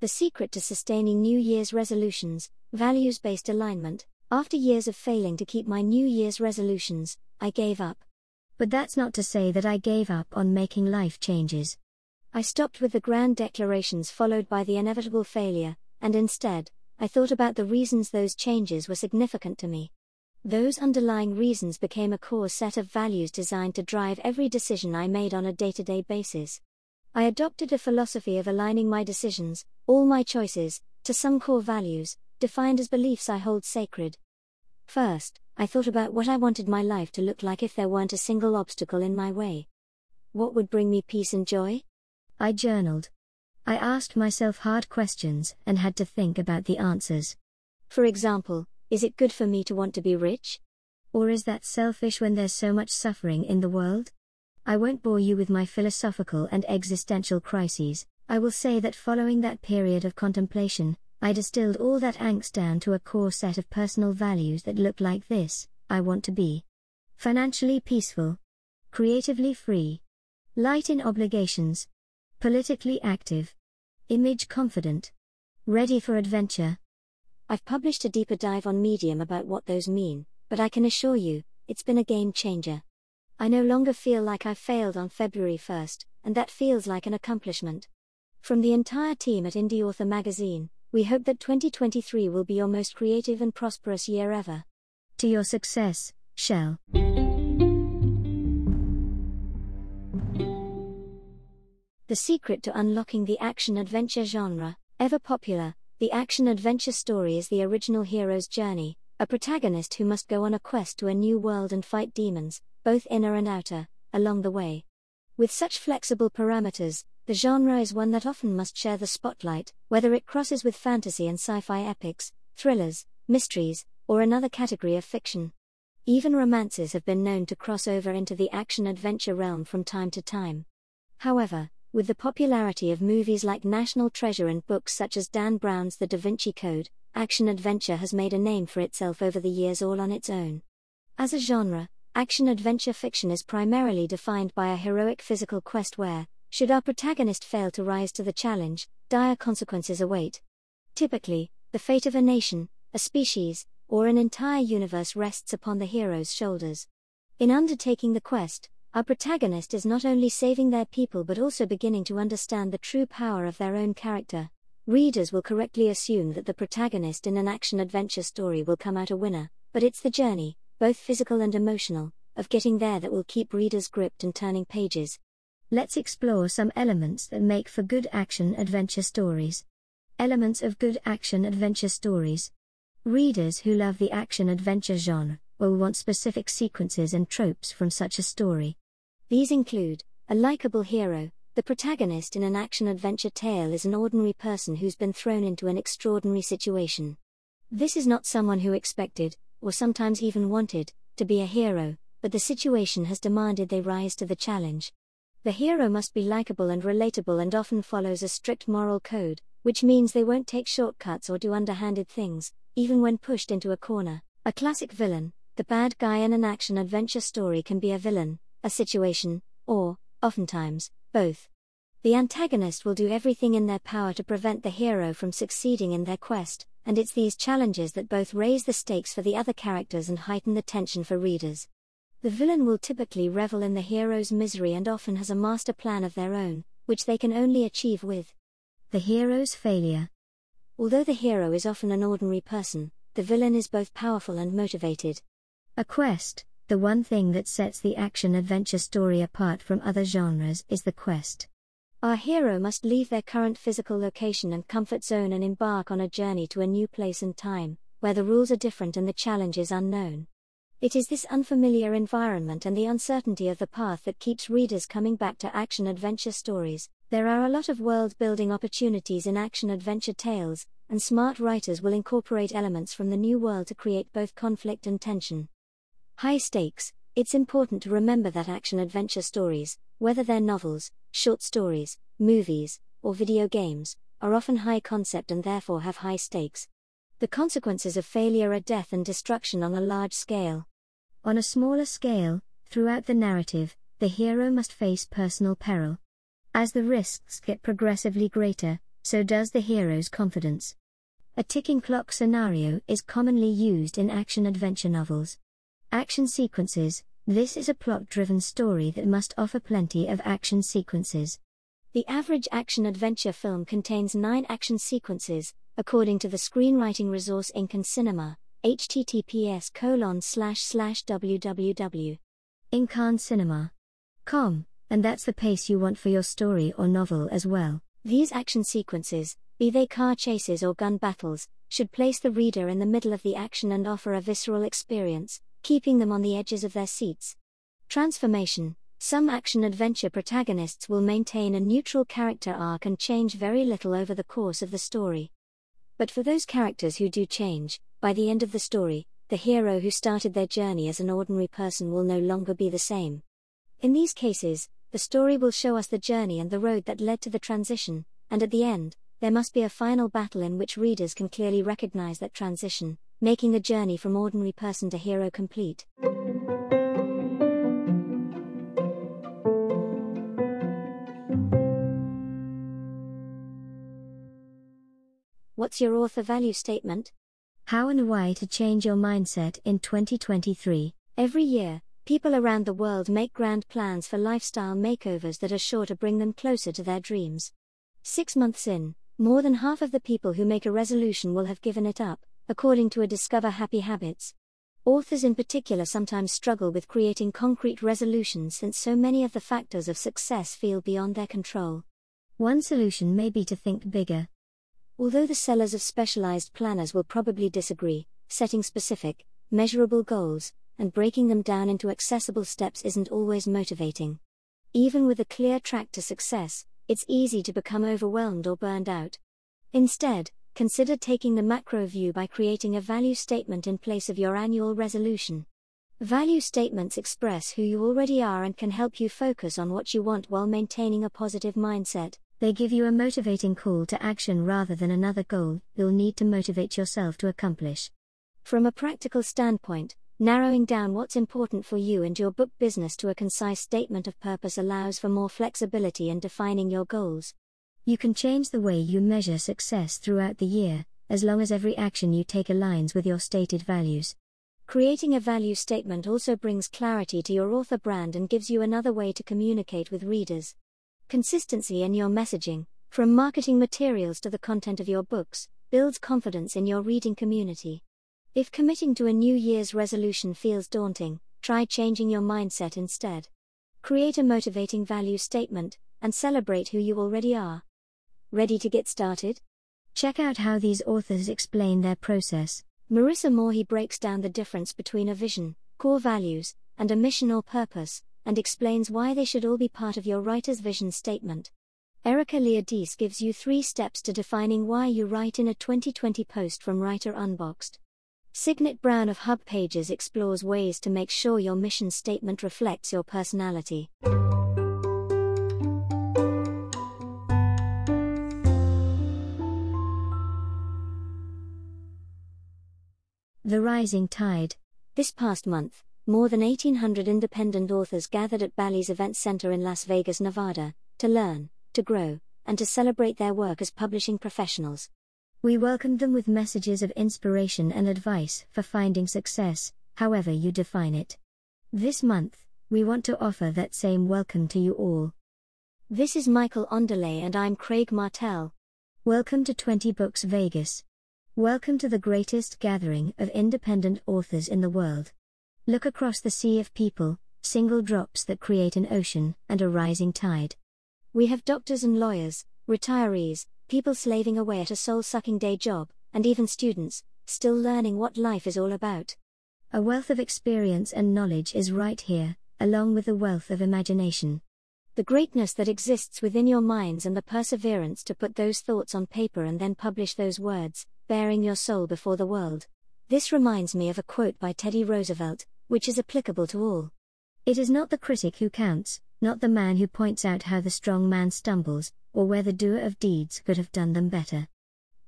The secret to sustaining New Year's resolutions, values based alignment. After years of failing to keep my New Year's resolutions, I gave up. But that's not to say that I gave up on making life changes. I stopped with the grand declarations followed by the inevitable failure, and instead, I thought about the reasons those changes were significant to me. Those underlying reasons became a core set of values designed to drive every decision I made on a day to day basis. I adopted a philosophy of aligning my decisions, all my choices, to some core values, defined as beliefs I hold sacred. First, I thought about what I wanted my life to look like if there weren't a single obstacle in my way. What would bring me peace and joy? I journaled. I asked myself hard questions and had to think about the answers. For example, is it good for me to want to be rich? Or is that selfish when there's so much suffering in the world? I won't bore you with my philosophical and existential crises. I will say that following that period of contemplation, I distilled all that angst down to a core set of personal values that look like this I want to be financially peaceful, creatively free, light in obligations, politically active, image confident, ready for adventure. I've published a deeper dive on Medium about what those mean, but I can assure you, it's been a game changer. I no longer feel like I failed on February 1st, and that feels like an accomplishment. From the entire team at Indie Author Magazine, we hope that 2023 will be your most creative and prosperous year ever. To your success, Chelle. The secret to unlocking the action adventure genre, ever popular, the action adventure story is the original hero's journey, a protagonist who must go on a quest to a new world and fight demons, both inner and outer, along the way. With such flexible parameters, the genre is one that often must share the spotlight, whether it crosses with fantasy and sci fi epics, thrillers, mysteries, or another category of fiction. Even romances have been known to cross over into the action adventure realm from time to time. However, with the popularity of movies like National Treasure and books such as Dan Brown's The Da Vinci Code, action adventure has made a name for itself over the years all on its own. As a genre, action adventure fiction is primarily defined by a heroic physical quest where, should our protagonist fail to rise to the challenge, dire consequences await. Typically, the fate of a nation, a species, or an entire universe rests upon the hero's shoulders. In undertaking the quest, our protagonist is not only saving their people but also beginning to understand the true power of their own character. Readers will correctly assume that the protagonist in an action adventure story will come out a winner, but it's the journey, both physical and emotional, of getting there that will keep readers gripped and turning pages. Let's explore some elements that make for good action adventure stories. Elements of good action adventure stories. Readers who love the action adventure genre will want specific sequences and tropes from such a story. These include a likable hero. The protagonist in an action adventure tale is an ordinary person who's been thrown into an extraordinary situation. This is not someone who expected, or sometimes even wanted, to be a hero, but the situation has demanded they rise to the challenge. The hero must be likable and relatable and often follows a strict moral code, which means they won't take shortcuts or do underhanded things, even when pushed into a corner. A classic villain, the bad guy in an action adventure story can be a villain, a situation, or, oftentimes, both. The antagonist will do everything in their power to prevent the hero from succeeding in their quest, and it's these challenges that both raise the stakes for the other characters and heighten the tension for readers. The villain will typically revel in the hero's misery and often has a master plan of their own, which they can only achieve with the hero's failure. Although the hero is often an ordinary person, the villain is both powerful and motivated. A quest, the one thing that sets the action adventure story apart from other genres is the quest. Our hero must leave their current physical location and comfort zone and embark on a journey to a new place and time, where the rules are different and the challenges unknown. It is this unfamiliar environment and the uncertainty of the path that keeps readers coming back to action adventure stories. There are a lot of world building opportunities in action adventure tales, and smart writers will incorporate elements from the new world to create both conflict and tension. High stakes It's important to remember that action adventure stories, whether they're novels, short stories, movies, or video games, are often high concept and therefore have high stakes. The consequences of failure are death and destruction on a large scale. On a smaller scale, throughout the narrative, the hero must face personal peril. As the risks get progressively greater, so does the hero's confidence. A ticking clock scenario is commonly used in action adventure novels. Action sequences this is a plot driven story that must offer plenty of action sequences. The average action adventure film contains nine action sequences, according to the Screenwriting Resource Inc. and Cinema, https colon slash slash www. Com, and that's the pace you want for your story or novel as well. These action sequences, be they car chases or gun battles, should place the reader in the middle of the action and offer a visceral experience, keeping them on the edges of their seats. Transformation Some action adventure protagonists will maintain a neutral character arc and change very little over the course of the story. But for those characters who do change, by the end of the story, the hero who started their journey as an ordinary person will no longer be the same. In these cases, the story will show us the journey and the road that led to the transition, and at the end, there must be a final battle in which readers can clearly recognize that transition, making the journey from ordinary person to hero complete. What's your author value statement? How and why to change your mindset in 2023. Every year, people around the world make grand plans for lifestyle makeovers that are sure to bring them closer to their dreams. Six months in, more than half of the people who make a resolution will have given it up, according to a Discover Happy Habits. Authors in particular sometimes struggle with creating concrete resolutions since so many of the factors of success feel beyond their control. One solution may be to think bigger. Although the sellers of specialized planners will probably disagree, setting specific, measurable goals, and breaking them down into accessible steps isn't always motivating. Even with a clear track to success, it's easy to become overwhelmed or burned out. Instead, consider taking the macro view by creating a value statement in place of your annual resolution. Value statements express who you already are and can help you focus on what you want while maintaining a positive mindset. They give you a motivating call to action rather than another goal you'll need to motivate yourself to accomplish. From a practical standpoint, Narrowing down what's important for you and your book business to a concise statement of purpose allows for more flexibility in defining your goals. You can change the way you measure success throughout the year, as long as every action you take aligns with your stated values. Creating a value statement also brings clarity to your author brand and gives you another way to communicate with readers. Consistency in your messaging, from marketing materials to the content of your books, builds confidence in your reading community. If committing to a New Year's resolution feels daunting, try changing your mindset instead. Create a motivating value statement and celebrate who you already are. Ready to get started? Check out how these authors explain their process. Marissa Morhe breaks down the difference between a vision, core values, and a mission or purpose, and explains why they should all be part of your writer's vision statement. Erica Liadis gives you three steps to defining why you write in a 2020 post from Writer Unboxed. Signet Brown of Hub Pages explores ways to make sure your mission statement reflects your personality. The Rising Tide. This past month, more than 1,800 independent authors gathered at Bally's Event Center in Las Vegas, Nevada, to learn, to grow, and to celebrate their work as publishing professionals. We welcomed them with messages of inspiration and advice for finding success, however you define it. This month, we want to offer that same welcome to you all. This is Michael Anderle and I'm Craig Martelle. Welcome to 20 Books Vegas. Welcome to the greatest gathering of independent authors in the world. Look across the sea of people, single drops that create an ocean and a rising tide. We have doctors and lawyers, retirees, people slaving away at a soul sucking day job, and even students, still learning what life is all about. A wealth of experience and knowledge is right here, along with the wealth of imagination. The greatness that exists within your minds and the perseverance to put those thoughts on paper and then publish those words, bearing your soul before the world. This reminds me of a quote by Teddy Roosevelt, which is applicable to all. It is not the critic who counts, not the man who points out how the strong man stumbles, or where the doer of deeds could have done them better.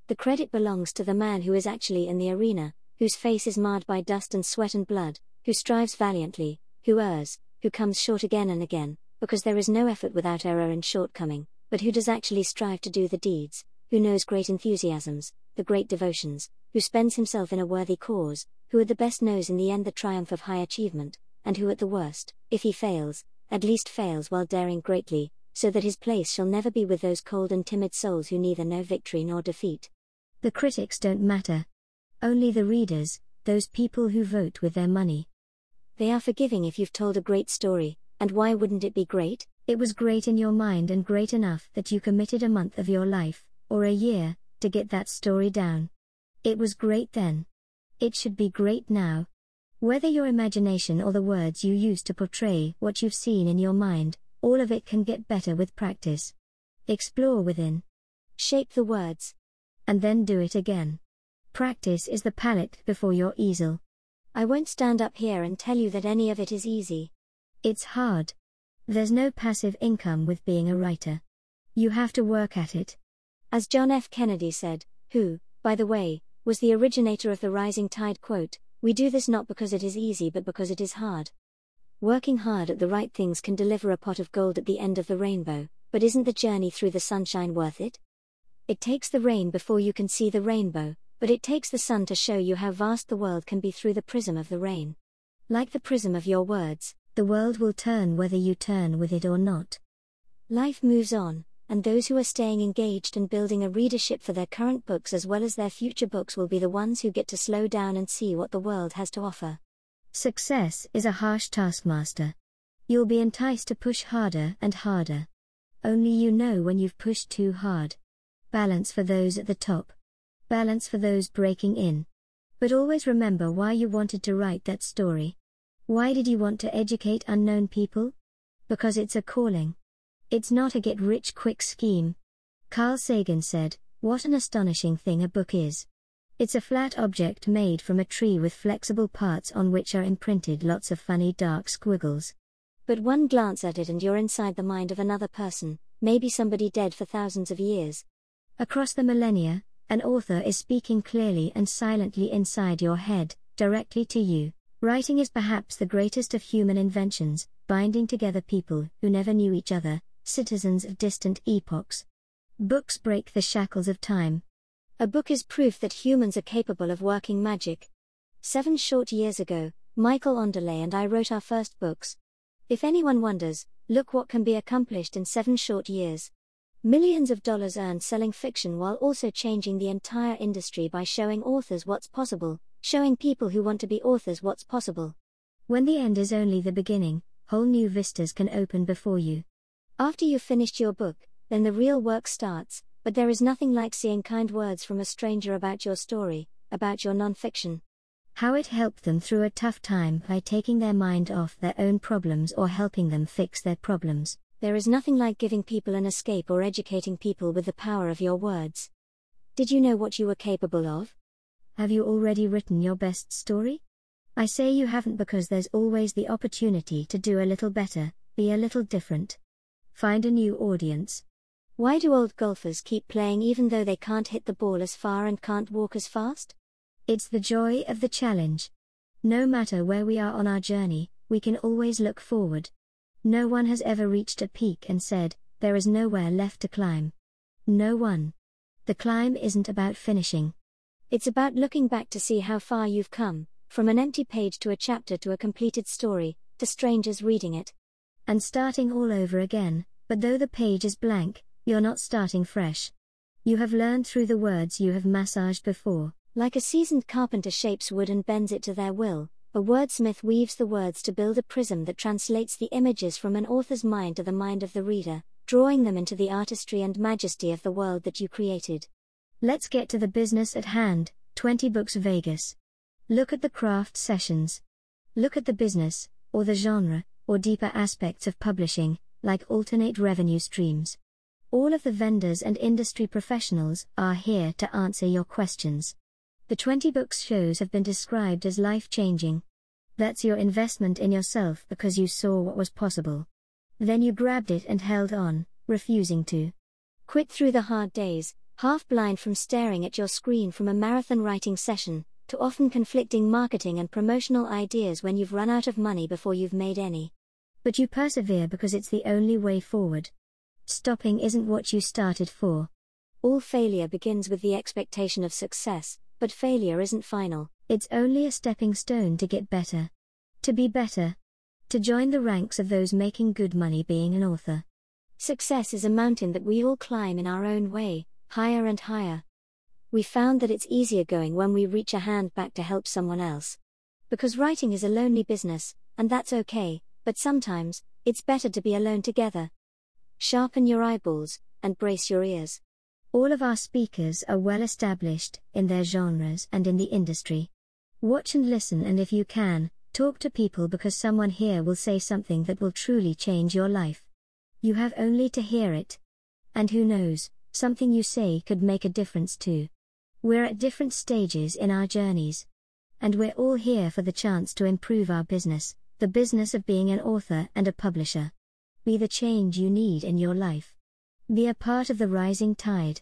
The credit belongs to the man who is actually in the arena, whose face is marred by dust and sweat and blood, who strives valiantly, who errs, who comes short again and again, because there is no effort without error and shortcoming, but who does actually strive to do the deeds, who knows great enthusiasms, the great devotions, who spends himself in a worthy cause, who at the best knows in the end the triumph of high achievement, and who at the worst, if he fails, at least fails while daring greatly, so that his place shall never be with those cold and timid souls who neither know victory nor defeat. The critics don't matter, only the readers, those people who vote with their money. They are forgiving if you've told a great story, and why wouldn't it be great? It was great in your mind and great enough that you committed a month of your life, or a year, to get that story down. It was great then. It should be great now. Whether your imagination or the words you use to portray what you've seen in your mind, all of it can get better with practice. Explore within. Shape the words. And then do it again. Practice is the palette before your easel. I won't stand up here and tell you that any of it is easy. It's hard. There's no passive income with being a writer. You have to work at it. As John F. Kennedy said, who, by the way, was the originator of the rising tide quote, we do this not because it is easy but because it is hard. Working hard at the right things can deliver a pot of gold at the end of the rainbow, but isn't the journey through the sunshine worth it? It takes the rain before you can see the rainbow, but it takes the sun to show you how vast the world can be through the prism of the rain. Like the prism of your words, the world will turn whether you turn with it or not. Life moves on, and those who are staying engaged and building a readership for their current books as well as their future books will be the ones who get to slow down and see what the world has to offer. Success is a harsh taskmaster. You'll be enticed to push harder and harder. Only you know when you've pushed too hard. Balance for those at the top balance for those breaking in. But always remember why you wanted to write that story. Why did you want to educate unknown people? Because it's a calling. It's not a get rich quick scheme. Carl Sagan said, What an astonishing thing a book is. It's a flat object made from a tree with flexible parts on which are imprinted lots of funny dark squiggles. But one glance at it and you're inside the mind of another person, maybe somebody dead for thousands of years. Across the millennia, an author is speaking clearly and silently inside your head, directly to you. Writing is perhaps the greatest of human inventions, binding together people who never knew each other, citizens of distant epochs. Books break the shackles of time. A book is proof that humans are capable of working magic. Seven short years ago, Michael Anderle and I wrote our first books. If anyone wonders, look what can be accomplished in seven short years. Millions of dollars earned selling fiction while also changing the entire industry by showing authors what's possible, showing people who want to be authors what's possible. When the end is only the beginning, whole new vistas can open before you. After you've finished your book, then the real work starts, but there is nothing like seeing kind words from a stranger about your story, about your nonfiction. How it helped them through a tough time by taking their mind off their own problems or helping them fix their problems. There is nothing like giving people an escape or educating people with the power of your words. Did you know what you were capable of? Have you already written your best story? I say you haven't because there's always the opportunity to do a little better, be a little different. Find a new audience. Why do old golfers keep playing even though they can't hit the ball as far and can't walk as fast? It's the joy of the challenge. No matter where we are on our journey, we can always look forward. No one has ever reached a peak and said, there is nowhere left to climb. No one. The climb isn't about finishing. It's about looking back to see how far you've come, from an empty page to a chapter to a completed story, to strangers reading it. And starting all over again, but though the page is blank, you're not starting fresh. You have learned through the words you have massaged before. Like a seasoned carpenter shapes wood and bends it to their will, a wordsmith weaves the words to build a prism that translates the images from an author's mind to the mind of the reader, drawing them into the artistry and majesty of the world that you created. Let's get to the business at hand 20 Books Vegas. Look at the craft sessions. Look at the business, or the genre, or deeper aspects of publishing, like alternate revenue streams. All of the vendors and industry professionals are here to answer your questions. The 20 books shows have been described as life changing. That's your investment in yourself because you saw what was possible. Then you grabbed it and held on, refusing to quit through the hard days, half blind from staring at your screen from a marathon writing session, to often conflicting marketing and promotional ideas when you've run out of money before you've made any. But you persevere because it's the only way forward. Stopping isn't what you started for. All failure begins with the expectation of success, but failure isn't final. It's only a stepping stone to get better. To be better. To join the ranks of those making good money being an author. Success is a mountain that we all climb in our own way, higher and higher. We found that it's easier going when we reach a hand back to help someone else. Because writing is a lonely business, and that's okay, but sometimes, it's better to be alone together. Sharpen your eyeballs, and brace your ears. All of our speakers are well established in their genres and in the industry. Watch and listen, and if you can, talk to people because someone here will say something that will truly change your life. You have only to hear it. And who knows, something you say could make a difference too. We're at different stages in our journeys. And we're all here for the chance to improve our business, the business of being an author and a publisher. Be the change you need in your life. Be a part of the rising tide.